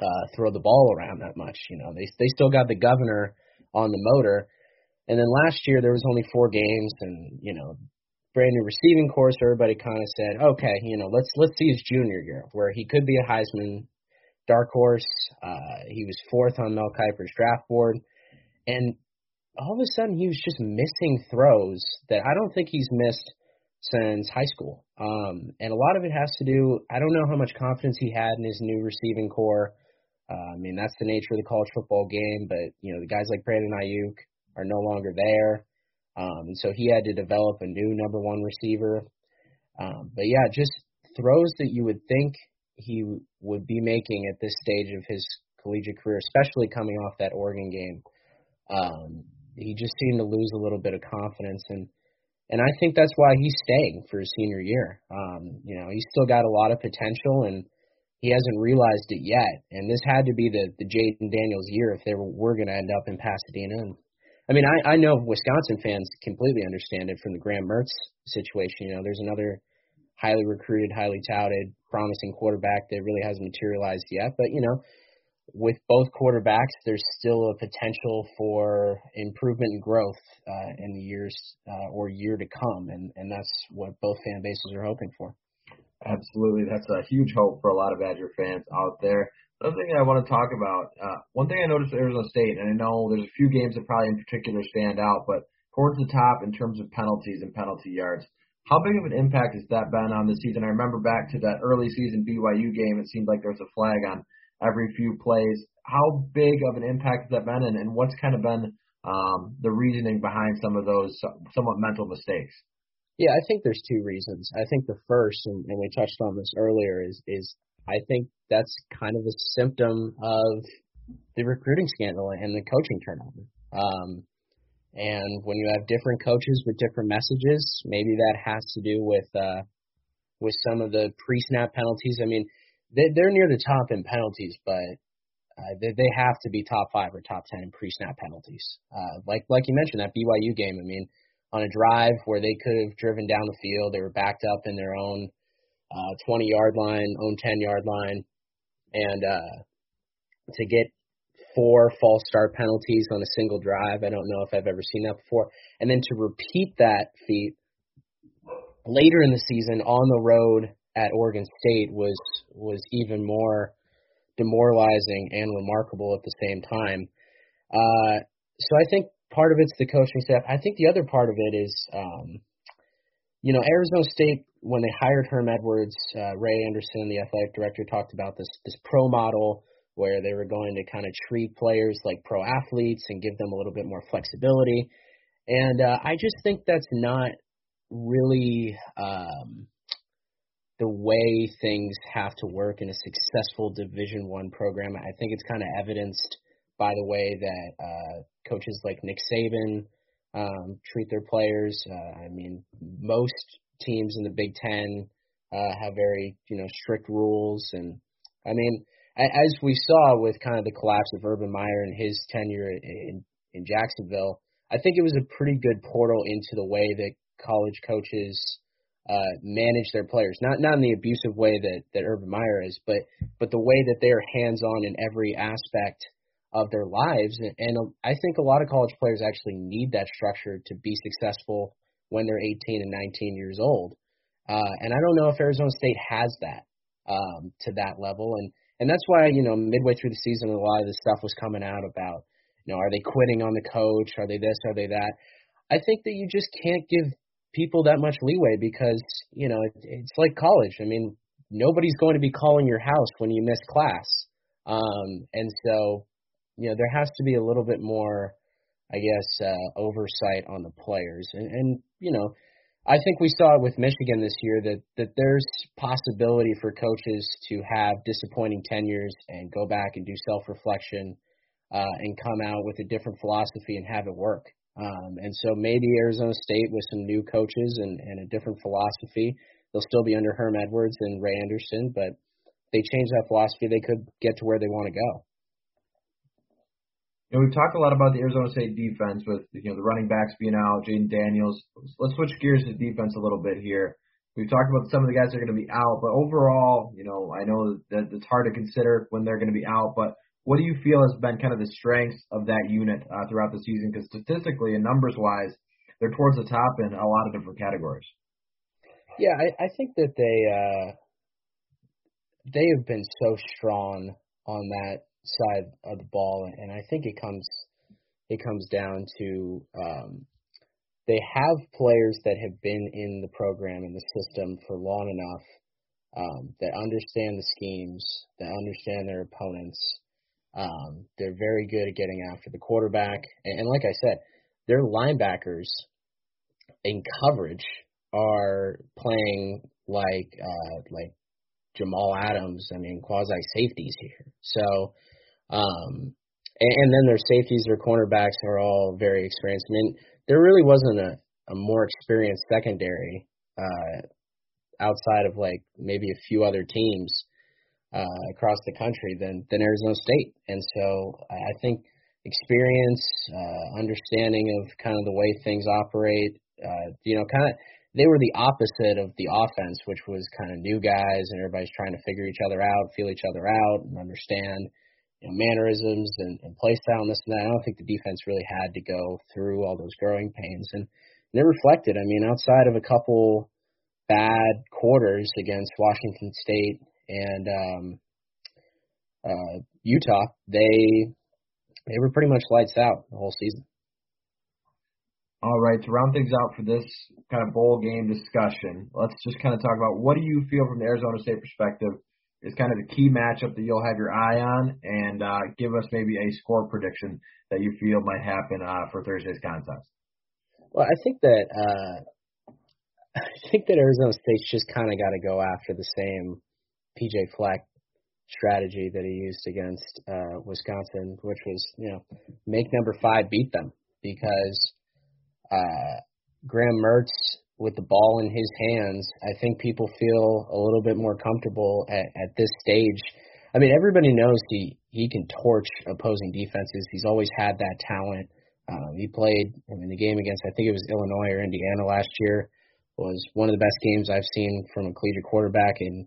Speaker 3: uh, throw the ball around that much. You know, they they still got the governor on the motor. And then last year there was only four games, and you know, brand new receiving course. Everybody kind of said, okay, you know, let's let's see his junior year where he could be a Heisman dark horse. Uh, he was fourth on Mel Kiper's draft board, and all of a sudden he was just missing throws that I don't think he's missed since high school. Um, and a lot of it has to do, I don't know how much confidence he had in his new receiving corps. Uh, I mean, that's the nature of the college football game, but, you know, the guys like Brandon Aiyuk are no longer there. Um, and so he had to develop a new number one receiver. Um, but yeah, just throws that you would think he would be making at this stage of his collegiate career, especially coming off that Oregon game. Um, he just seemed to lose a little bit of confidence and and I think that's why he's staying for his senior year. Um, you know, he's still got a lot of potential, and he hasn't realized it yet. And this had to be the the Jayden Daniels year if they were, were going to end up in Pasadena. And I mean, I I know Wisconsin fans completely understand it from the Graham Mertz situation. You know, there's another highly recruited, highly touted, promising quarterback that really hasn't materialized yet. But you know, with both quarterbacks, there's still a potential for improvement and growth uh, in the years uh, or year to come, and and that's what both fan bases are hoping for.
Speaker 1: Absolutely, that's a huge hope for a lot of Badger fans out there. Another thing I want to talk about, uh, one thing I noticed at Arizona State, and I know there's a few games that probably in particular stand out, but towards the top in terms of penalties and penalty yards. How big of an impact has that been on the season? I remember back to that early season BYU game, it seemed like there was a flag on every few plays. How big of an impact has that been, and, and what's kind of been um, the reasoning behind some of those somewhat mental mistakes?
Speaker 3: Yeah, I think there's two reasons. I think the first, and, and we touched on this earlier, is is I think that's kind of a symptom of the recruiting scandal and the coaching turnover. Um, and when you have different coaches with different messages, maybe that has to do with uh, with some of the pre-snap penalties. I mean, they, they're near the top in penalties, but uh, they, they have to be top five or top ten in pre-snap penalties. Uh, like like you mentioned that BYU game. I mean, on a drive where they could have driven down the field, they were backed up in their own uh, 20 yard line, own 10 yard line, and uh, to get four false start penalties on a single drive. I don't know if I've ever seen that before. And then to repeat that feat later in the season on the road at Oregon State was was even more demoralizing and remarkable at the same time. Uh, so I think part of it's the coaching staff. I think the other part of it is, um, you know, Arizona State when they hired Herm Edwards, uh, Ray Anderson, the athletic director, talked about this this pro model where they were going to kind of treat players like pro athletes and give them a little bit more flexibility. And uh, I just think that's not really um, the way things have to work in a successful Division One program. I think it's kind of evidenced by the way that uh, coaches like Nick Saban um, treat their players. Uh, I mean, most teams in the Big Ten uh, have very you know strict rules, and I mean, as we saw with kind of the collapse of Urban Meyer and his tenure in in Jacksonville, I think it was a pretty good portal into the way that college coaches uh, manage their players. Not not in the abusive way that that Urban Meyer is, but but the way that they are hands on in every aspect of their lives. And, and I think a lot of college players actually need that structure to be successful when they're 18 and 19 years old. Uh, and I don't know if Arizona State has that um, to that level. And and that's why you know midway through the season, a lot of the stuff was coming out about you know are they quitting on the coach? Are they this? Are they that? I think that you just can't give people that much leeway because you know it, it's like college. I mean, nobody's going to be calling your house when you miss class, um, and so you know there has to be a little bit more, I guess, uh, oversight on the players. And, and you know, I think we saw it with Michigan this year that that there's possibility for coaches to have disappointing tenures and go back and do self reflection uh, and come out with a different philosophy and have it work. Um, and so maybe Arizona State with some new coaches and, and a different philosophy, they'll still be under Herm Edwards and Ray Anderson, but they change that philosophy, they could get to where they want to go.
Speaker 1: Know, we've talked a lot about the Arizona State defense with you know the running backs being out, Jayden Daniels. Let's switch gears to defense a little bit here. We've talked about some of the guys that are going to be out, but overall, you know, I know that it's hard to consider when they're going to be out, but what do you feel has been kind of the strengths of that unit uh, throughout the season? Because statistically and numbers wise, they're towards the top in a lot of different categories.
Speaker 3: Yeah, I, I think that they uh, they have been so strong on that side of the ball, and I think it comes it comes down to um, they have players that have been in the program and the system for long enough um, that understand the schemes, that understand their opponents, um, they're very good at getting after the quarterback, and, and like I said, their linebackers in coverage are playing like uh, like Jamal Adams. I mean, quasi safeties here. So, um, and, and then their safeties, their cornerbacks are all very experienced. I mean, there really wasn't a, a more experienced secondary uh, outside of like maybe a few other teams uh, across the country than than Arizona State. And so I think experience, uh, understanding of kind of the way things operate, uh, you know, kind of they were the opposite of the offense, which was kind of new guys and everybody's trying to figure each other out, feel each other out, and understand you know, mannerisms and, and play style and this and that. I don't think the defense really had to go through all those growing pains, and, it reflected. I mean, outside of a couple bad quarters against Washington State and um, uh, Utah, they they were pretty much lights out the whole season.
Speaker 1: All right, to round things out for this kind of bowl game discussion, let's just kind of talk about what do you feel from the Arizona State perspective is kind of the key matchup that you'll have your eye on, and uh, give us maybe a score prediction that you feel might happen uh, for Thursday's contest.
Speaker 3: Well, I think that uh, [LAUGHS] I think that Arizona State's just kind of got to go after the same PJ Fleck strategy that he used against uh, Wisconsin, which was you know make number five beat them because uh, Graham Mertz with the ball in his hands, I think people feel a little bit more comfortable at, at this stage. I mean, everybody knows he he can torch opposing defenses. He's always had that talent. Um, he played I mean, the game against I think it was Illinois or Indiana last year was one of the best games I've seen from a collegiate quarterback in,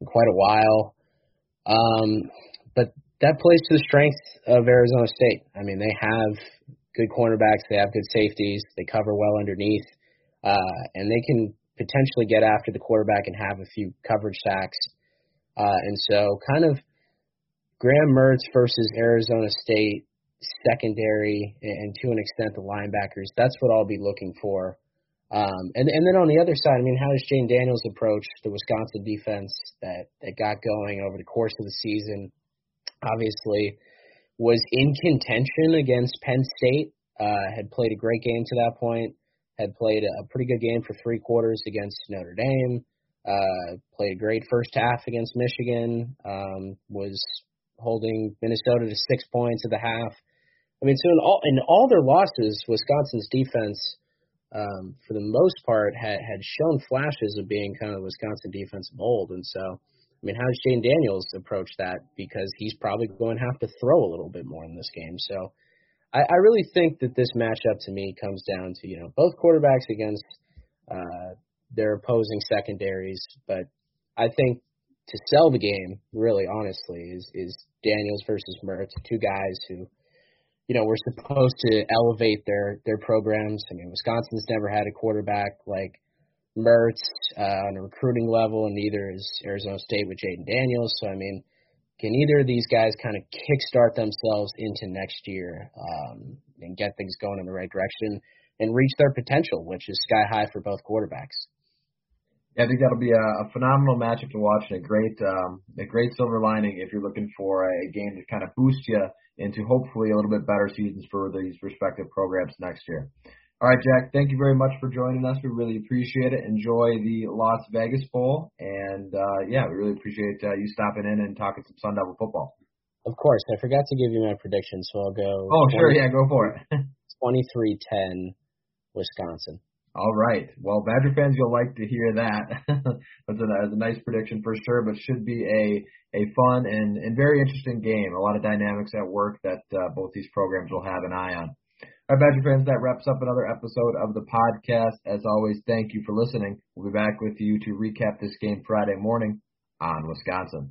Speaker 3: in quite a while. Um, but that plays to the strength of Arizona State. I mean, they have good cornerbacks, they have good safeties, they cover well underneath, uh, and they can potentially get after the quarterback and have a few coverage sacks. Uh, and so, kind of Graham Mertz versus Arizona State secondary, and to an extent the linebackers. That's what I'll be looking for. Um, and and then on the other side, I mean, how does Jayden Daniels approach the Wisconsin defense that that got going over the course of the season? Obviously, was in contention against Penn State. Uh, had played a great game to that point. Had played a pretty good game for three quarters against Notre Dame. Uh, played a great first half against Michigan. Um, was holding Minnesota to six points at the half. I mean, so in all in all their losses, Wisconsin's defense um, for the most part, had had shown flashes of being kind of Wisconsin defensive mold. And so, I mean, how does Jayden Daniels approach that? Because he's probably going to have to throw a little bit more in this game. So, I, I really think that this matchup to me comes down to you know both quarterbacks against uh, their opposing secondaries, but I think to sell the game, really honestly, is is Daniels versus Mertz, two guys who you know, we're supposed to elevate their their programs. I mean, Wisconsin's never had a quarterback like Mertz uh, on a recruiting level, and neither is Arizona State with Jayden Daniels. So, I mean, can either of these guys kind of kickstart themselves into next year um, and get things going in the right direction and reach their potential, which is sky high for both quarterbacks?
Speaker 1: Yeah, I think that'll be a, a phenomenal matchup to watch and a great, um, a great silver lining if you're looking for a game to kind of boost you into hopefully a little bit better seasons for these respective programs next year. All right, Jack, thank you very much for joining us. We really appreciate it. Enjoy the Las Vegas Bowl. And uh, yeah, we really appreciate uh, you stopping in and talking some Sun Devil football.
Speaker 3: Of course. I forgot to give you my prediction, so I'll go.
Speaker 1: Oh, 20, sure. Yeah, go for it.
Speaker 3: 23 10, Wisconsin.
Speaker 1: All right. Well, Badger fans, you'll like to hear that. [LAUGHS] that's, a, that's a nice prediction for sure, but should be a a fun and, and very interesting game. A lot of dynamics at work that uh, both these programs will have an eye on. All right, Badger fans, that wraps up another episode of the podcast. As always, thank you for listening. We'll be back with you to recap this game Friday morning on Wisconsin.